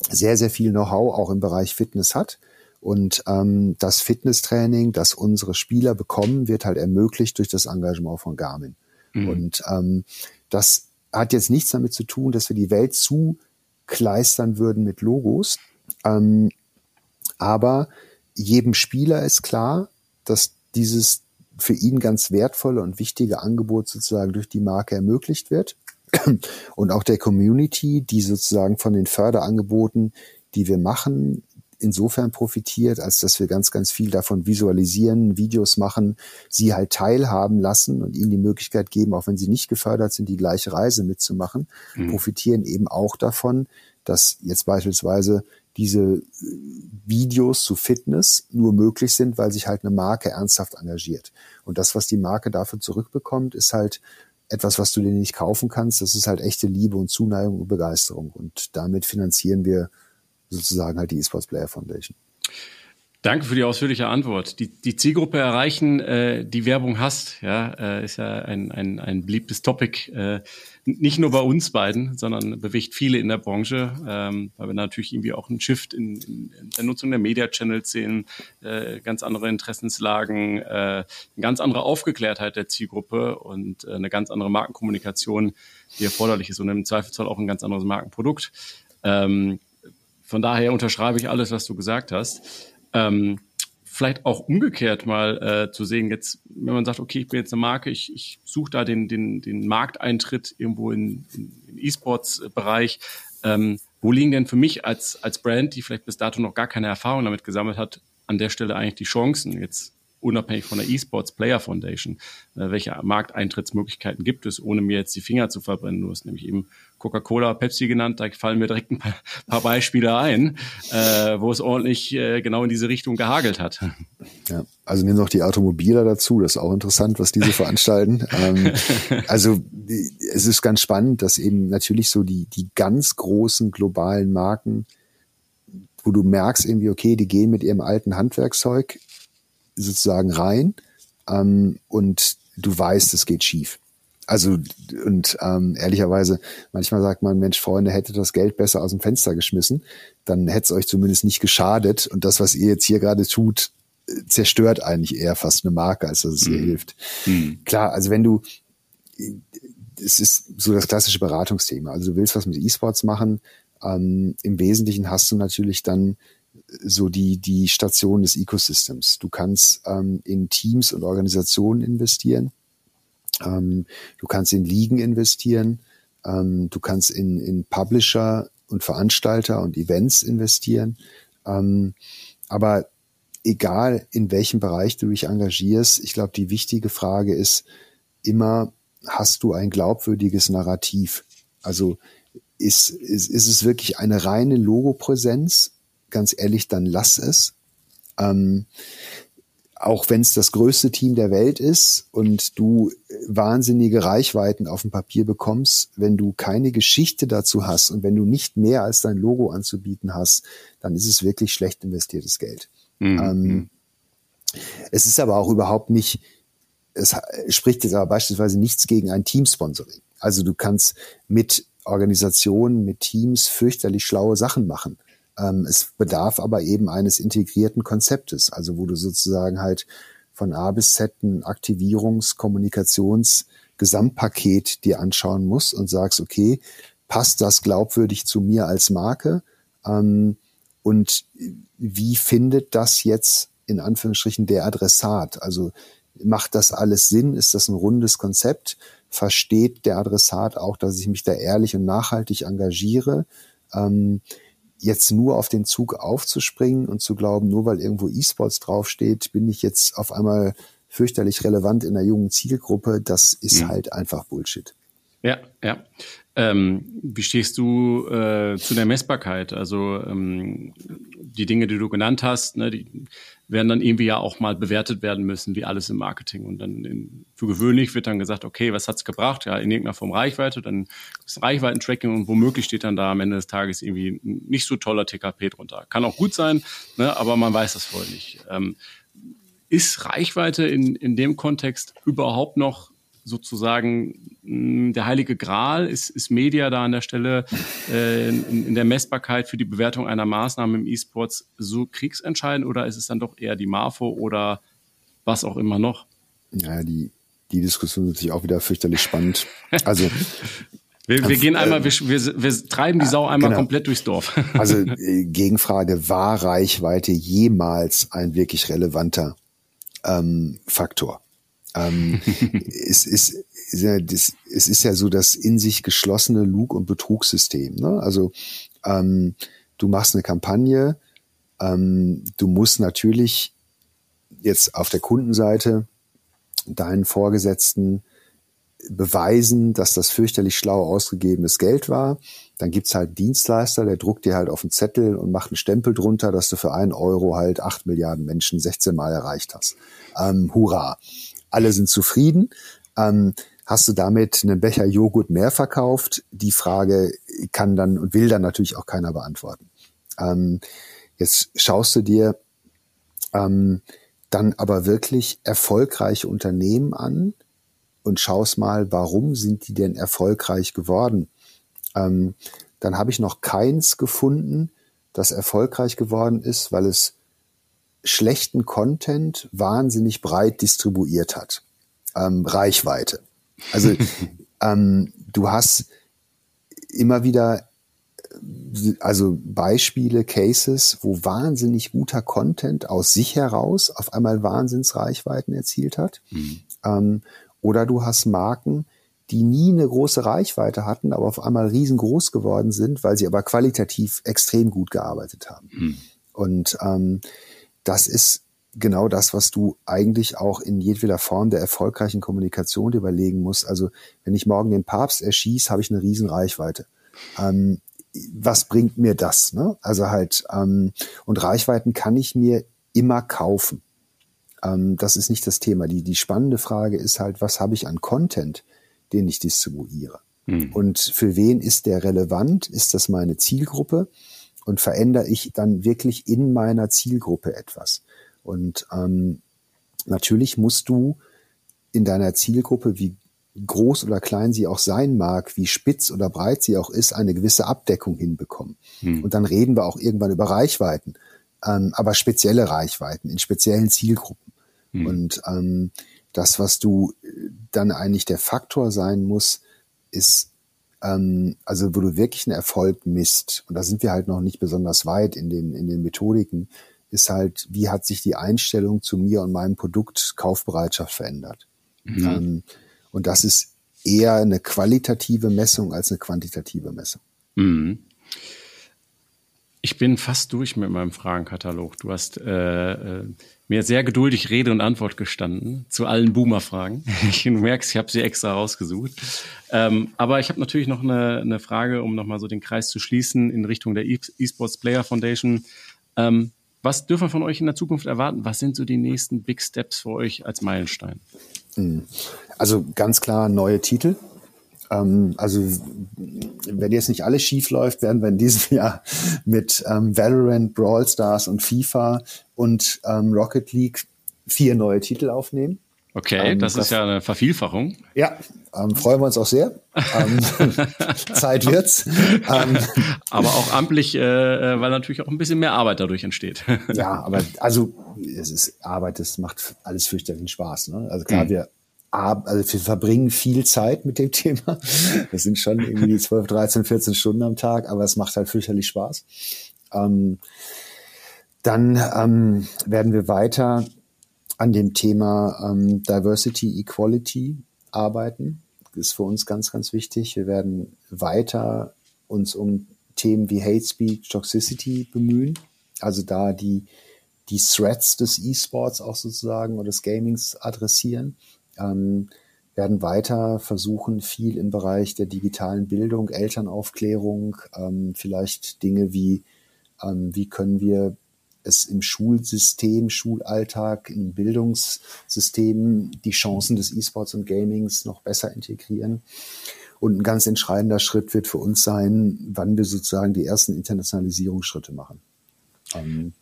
sehr, sehr viel Know-how auch im Bereich Fitness hat. Und ähm, das Fitnesstraining, das unsere Spieler bekommen, wird halt ermöglicht durch das Engagement von Garmin. Mhm. Und ähm, das hat jetzt nichts damit zu tun, dass wir die Welt zukleistern würden mit Logos. Ähm, aber jedem Spieler ist klar, dass dieses für ihn ganz wertvolle und wichtige Angebot sozusagen durch die Marke ermöglicht wird. Und auch der Community, die sozusagen von den Förderangeboten, die wir machen, insofern profitiert, als dass wir ganz, ganz viel davon visualisieren, Videos machen, sie halt teilhaben lassen und ihnen die Möglichkeit geben, auch wenn sie nicht gefördert sind, die gleiche Reise mitzumachen, mhm. profitieren eben auch davon, dass jetzt beispielsweise diese äh, Videos zu Fitness nur möglich sind, weil sich halt eine Marke ernsthaft engagiert. Und das, was die Marke dafür zurückbekommt, ist halt etwas, was du dir nicht kaufen kannst. Das ist halt echte Liebe und Zuneigung und Begeisterung. Und damit finanzieren wir sozusagen halt die eSports Player Foundation. Danke für die ausführliche Antwort. Die, die Zielgruppe erreichen, äh, die Werbung hast, ja, äh, ist ja ein, ein, ein beliebtes Topic, äh, nicht nur bei uns beiden, sondern bewegt viele in der Branche, ähm, weil wir natürlich irgendwie auch einen Shift in, in, der Nutzung der Media-Channels sehen, äh, ganz andere Interessenslagen, äh, eine ganz andere Aufgeklärtheit der Zielgruppe und äh, eine ganz andere Markenkommunikation, die erforderlich ist und im Zweifelsfall auch ein ganz anderes Markenprodukt. Ähm, von daher unterschreibe ich alles, was du gesagt hast. Ähm, vielleicht auch umgekehrt mal äh, zu sehen, jetzt, wenn man sagt, okay, ich bin jetzt eine Marke, ich, ich suche da den, den, den Markteintritt irgendwo in, in, in E-Sports-Bereich. Ähm, wo liegen denn für mich als, als Brand, die vielleicht bis dato noch gar keine Erfahrung damit gesammelt hat, an der Stelle eigentlich die Chancen? Jetzt unabhängig von der Esports Player Foundation, äh, welche Markteintrittsmöglichkeiten gibt es, ohne mir jetzt die Finger zu verbrennen. Du hast nämlich eben Coca-Cola, Pepsi genannt, da fallen mir direkt ein paar, paar Beispiele ein, äh, wo es ordentlich äh, genau in diese Richtung gehagelt hat. Ja, also nimm noch die Automobiler dazu, das ist auch interessant, was diese veranstalten. *laughs* ähm, also es ist ganz spannend, dass eben natürlich so die, die ganz großen globalen Marken wo du merkst irgendwie, okay, die gehen mit ihrem alten Handwerkszeug sozusagen rein ähm, und du weißt, es geht schief. Also und ähm, ehrlicherweise, manchmal sagt man, Mensch, Freunde, hätte das Geld besser aus dem Fenster geschmissen, dann hätte es euch zumindest nicht geschadet. Und das, was ihr jetzt hier gerade tut, zerstört eigentlich eher fast eine Marke, als dass es ihr mhm. hilft. Mhm. Klar, also wenn du, es ist so das klassische Beratungsthema. Also du willst was mit E-Sports machen. Ähm, Im Wesentlichen hast du natürlich dann so die, die Station des Ecosystems. Du kannst ähm, in Teams und Organisationen investieren. Ähm, du kannst in Ligen investieren. Ähm, du kannst in, in Publisher und Veranstalter und Events investieren. Ähm, aber egal in welchem Bereich du dich engagierst, ich glaube, die wichtige Frage ist immer, hast du ein glaubwürdiges Narrativ? Also ist, ist, ist es wirklich eine reine Logopräsenz ganz ehrlich, dann lass es. Ähm, auch wenn es das größte Team der Welt ist und du wahnsinnige Reichweiten auf dem Papier bekommst, wenn du keine Geschichte dazu hast und wenn du nicht mehr als dein Logo anzubieten hast, dann ist es wirklich schlecht investiertes Geld. Mhm. Ähm, es ist aber auch überhaupt nicht, es spricht jetzt aber beispielsweise nichts gegen ein Teamsponsoring. Also du kannst mit Organisationen, mit Teams fürchterlich schlaue Sachen machen. Ähm, es bedarf aber eben eines integrierten Konzeptes, also wo du sozusagen halt von A bis Z ein Aktivierungs-, Kommunikations-, Gesamtpaket dir anschauen musst und sagst, okay, passt das glaubwürdig zu mir als Marke? Ähm, und wie findet das jetzt in Anführungsstrichen der Adressat? Also macht das alles Sinn? Ist das ein rundes Konzept? Versteht der Adressat auch, dass ich mich da ehrlich und nachhaltig engagiere? Jetzt nur auf den Zug aufzuspringen und zu glauben, nur weil irgendwo E-Sports draufsteht, bin ich jetzt auf einmal fürchterlich relevant in einer jungen Zielgruppe, das ist mhm. halt einfach Bullshit. Ja, ja. Ähm, wie stehst du äh, zu der Messbarkeit? Also ähm, die Dinge, die du genannt hast, ne, die werden dann irgendwie ja auch mal bewertet werden müssen, wie alles im Marketing. Und dann in, für gewöhnlich wird dann gesagt, okay, was hat's gebracht? Ja, in irgendeiner Form Reichweite, dann ist Reichweitentracking und womöglich steht dann da am Ende des Tages irgendwie ein nicht so toller TKP drunter. Kann auch gut sein, ne, aber man weiß das vorher nicht. Ähm, ist Reichweite in, in dem Kontext überhaupt noch sozusagen hm, der heilige Gral? Ist, ist Media da an der Stelle äh, in, in der Messbarkeit für die Bewertung einer Maßnahme im E-Sports so kriegsentscheidend oder ist es dann doch eher die MAFO oder was auch immer noch? Ja, die, die Diskussion ist natürlich auch wieder fürchterlich spannend. Also *laughs* wir, wir gehen einmal, wir, wir, wir treiben die Sau einmal genau. komplett durchs Dorf. *laughs* Also äh, Gegenfrage, war Reichweite jemals ein wirklich relevanter ähm, Faktor? Ähm, *laughs* es, ist, es ist ja so das in sich geschlossene Lug- und Betrugssystem. Ne? Also ähm, du machst eine Kampagne Ähm, du musst natürlich jetzt auf der Kundenseite deinen Vorgesetzten beweisen, dass das fürchterlich schlau ausgegebenes Geld war. Dann gibt's halt Dienstleister, der druckt dir halt auf einen Zettel und macht einen Stempel drunter, dass du für einen Euro halt acht Milliarden Menschen 16 Mal erreicht hast. Ähm, hurra. Alle sind zufrieden. Ähm, hast du damit einen Becher Joghurt mehr verkauft? Die Frage kann dann und will dann natürlich auch keiner beantworten. Ähm, jetzt schaust du dir ähm, dann aber wirklich erfolgreiche Unternehmen an und schaust mal, warum sind die denn erfolgreich geworden? Ähm, dann habe ich noch keins gefunden, das erfolgreich geworden ist, weil es schlechten Content wahnsinnig breit distribuiert hat. Ähm, Reichweite. Also *laughs* ähm, du hast immer wieder also Beispiele, Cases, wo wahnsinnig guter Content aus sich heraus auf einmal Wahnsinnsreichweiten erzielt hat. Mhm. Ähm, oder du hast Marken, die nie eine große Reichweite hatten, aber auf einmal riesengroß geworden sind, weil sie aber qualitativ extrem gut gearbeitet haben. Mhm. Und ähm, das ist genau das, was du eigentlich auch in jedweder Form der erfolgreichen Kommunikation überlegen musst. Also wenn ich morgen den Papst erschieße, habe ich eine riesen Reichweite. Ähm, was bringt mir das? Ne? Also halt, ähm, und Reichweiten kann ich mir immer kaufen. Ähm, das ist nicht das Thema. Die, die spannende Frage ist halt, was habe ich an Content, den ich distribuiere? Hm. Und für wen ist der relevant? Ist das meine Zielgruppe? Und verändere ich dann wirklich in meiner Zielgruppe etwas? Und ähm, natürlich musst du in deiner Zielgruppe, wie groß oder klein sie auch sein mag, wie spitz oder breit sie auch ist, eine gewisse Abdeckung hinbekommen. Hm. Und dann reden wir auch irgendwann über Reichweiten, ähm, aber spezielle Reichweiten in speziellen Zielgruppen. Hm. Und ähm, das, was du dann eigentlich der Faktor sein muss, ist, ähm, also wo du wirklich einen Erfolg misst, und da sind wir halt noch nicht besonders weit in den, in den Methodiken, ist halt, wie hat sich die Einstellung zu mir und meinem Produkt Kaufbereitschaft verändert. Mhm. Ähm, und das ist eher eine qualitative Messung als eine quantitative Messung. Mhm. Ich bin fast durch mit meinem Fragenkatalog. Du hast äh, äh, mir sehr geduldig Rede und Antwort gestanden zu allen Boomer-Fragen. du *laughs* merkst, ich habe sie extra rausgesucht. Ähm, aber ich habe natürlich noch eine, eine Frage, um nochmal so den Kreis zu schließen in Richtung der eSports Player Foundation. Ähm, was dürfen wir von euch in der Zukunft erwarten? Was sind so die nächsten Big Steps für euch als Meilenstein? Hm. Also ganz klar neue Titel. Ähm, also wenn jetzt nicht alles schief läuft, werden wir in diesem *laughs* Jahr mit ähm, Valorant, Brawl Stars und FIFA und ähm, Rocket League vier neue Titel aufnehmen. Okay, ähm, das, das, ist ja eine Vervielfachung. Ja, ähm, freuen wir uns auch sehr. ähm, *laughs* Zeit wird's. Ähm, *laughs* aber auch amtlich, äh, äh, weil natürlich auch ein bisschen mehr Arbeit dadurch entsteht. ja, aber also es ist Arbeit, das macht alles fürchterlichen Spaß. Ne? Also klar, mhm. wir also wir verbringen viel Zeit mit dem *laughs* Thema. Das sind schon irgendwie 12, 13, 14 Stunden am Tag, aber es macht halt fürchterlich Spaß. Ähm, dann ähm, werden wir weiter an dem Thema ähm, Diversity, Equality arbeiten. Das ist für uns ganz, ganz wichtig. Wir werden weiter uns um Themen wie Hate Speech, Toxicity bemühen. Also da die, die Threats des E-Sports auch sozusagen oder des Gamings adressieren. Ähm, werden weiter versuchen, viel im Bereich der digitalen Bildung, Elternaufklärung, ähm, vielleicht Dinge wie, ähm, wie können wir es im Schulsystem, Schulalltag, im Bildungssystem die Chancen des E-Sports und Gamings noch besser integrieren. Und ein ganz entscheidender Schritt wird für uns sein, wann wir sozusagen die ersten Internationalisierungsschritte machen. Ähm,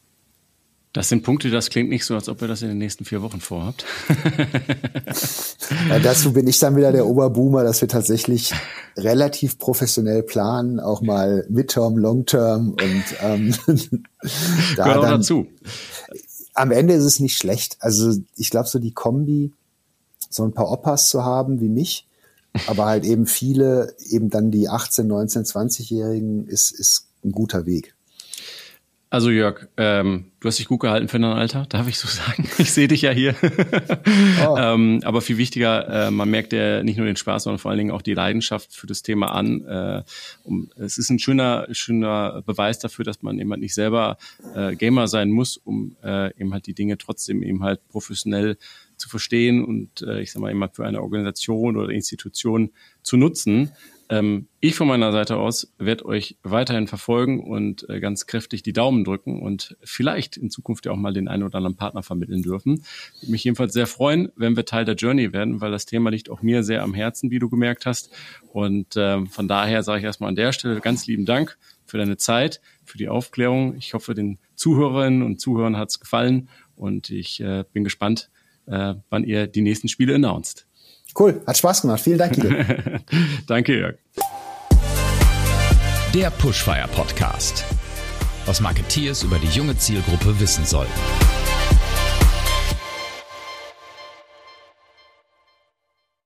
das sind Punkte, das klingt nicht so, als ob ihr das in den nächsten vier Wochen vorhabt. ja, dazu bin ich dann wieder der Oberboomer, dass wir tatsächlich relativ professionell planen, auch mal Midterm, Longterm und ähm, *laughs* da Gehört dann, dazu. Am Ende ist es nicht schlecht. Also ich glaube, so die Kombi, so ein paar Opas zu haben wie mich, aber halt eben viele, eben dann die 18, 19, 20-Jährigen, ist, ist ein guter Weg. Also Jörg, ähm, du hast dich gut gehalten für dein Alter, darf ich so sagen. *laughs* Ich sehe dich ja hier. *laughs* Oh. ähm, aber viel wichtiger, äh, man merkt ja nicht nur den Spaß, sondern vor allen Dingen auch die Leidenschaft für das Thema an. Äh, um, es ist ein schöner, schöner Beweis dafür, dass man eben halt nicht selber äh, Gamer sein muss, um äh, eben halt die Dinge trotzdem eben halt professionell zu verstehen und äh, ich sag mal immer für eine Organisation oder Institution zu nutzen. Ähm, ich von meiner Seite aus werde euch weiterhin verfolgen und äh, ganz kräftig die Daumen drücken und vielleicht in Zukunft ja auch mal den einen oder anderen Partner vermitteln dürfen. Würde mich jedenfalls sehr freuen, wenn wir Teil der Journey werden, weil das Thema liegt auch mir sehr am Herzen, wie du gemerkt hast. Und äh, von daher sage ich erstmal an der Stelle ganz lieben Dank für deine Zeit, für die Aufklärung. Ich hoffe, den Zuhörerinnen und Zuhörern hat es gefallen und ich äh, bin gespannt, äh, wann ihr die nächsten Spiele announced. Cool, hat Spaß gemacht. Vielen Dank, Guido. *laughs* Danke, Jörg. Der Pushfire Podcast. Was Marketeers über die junge Zielgruppe wissen sollten.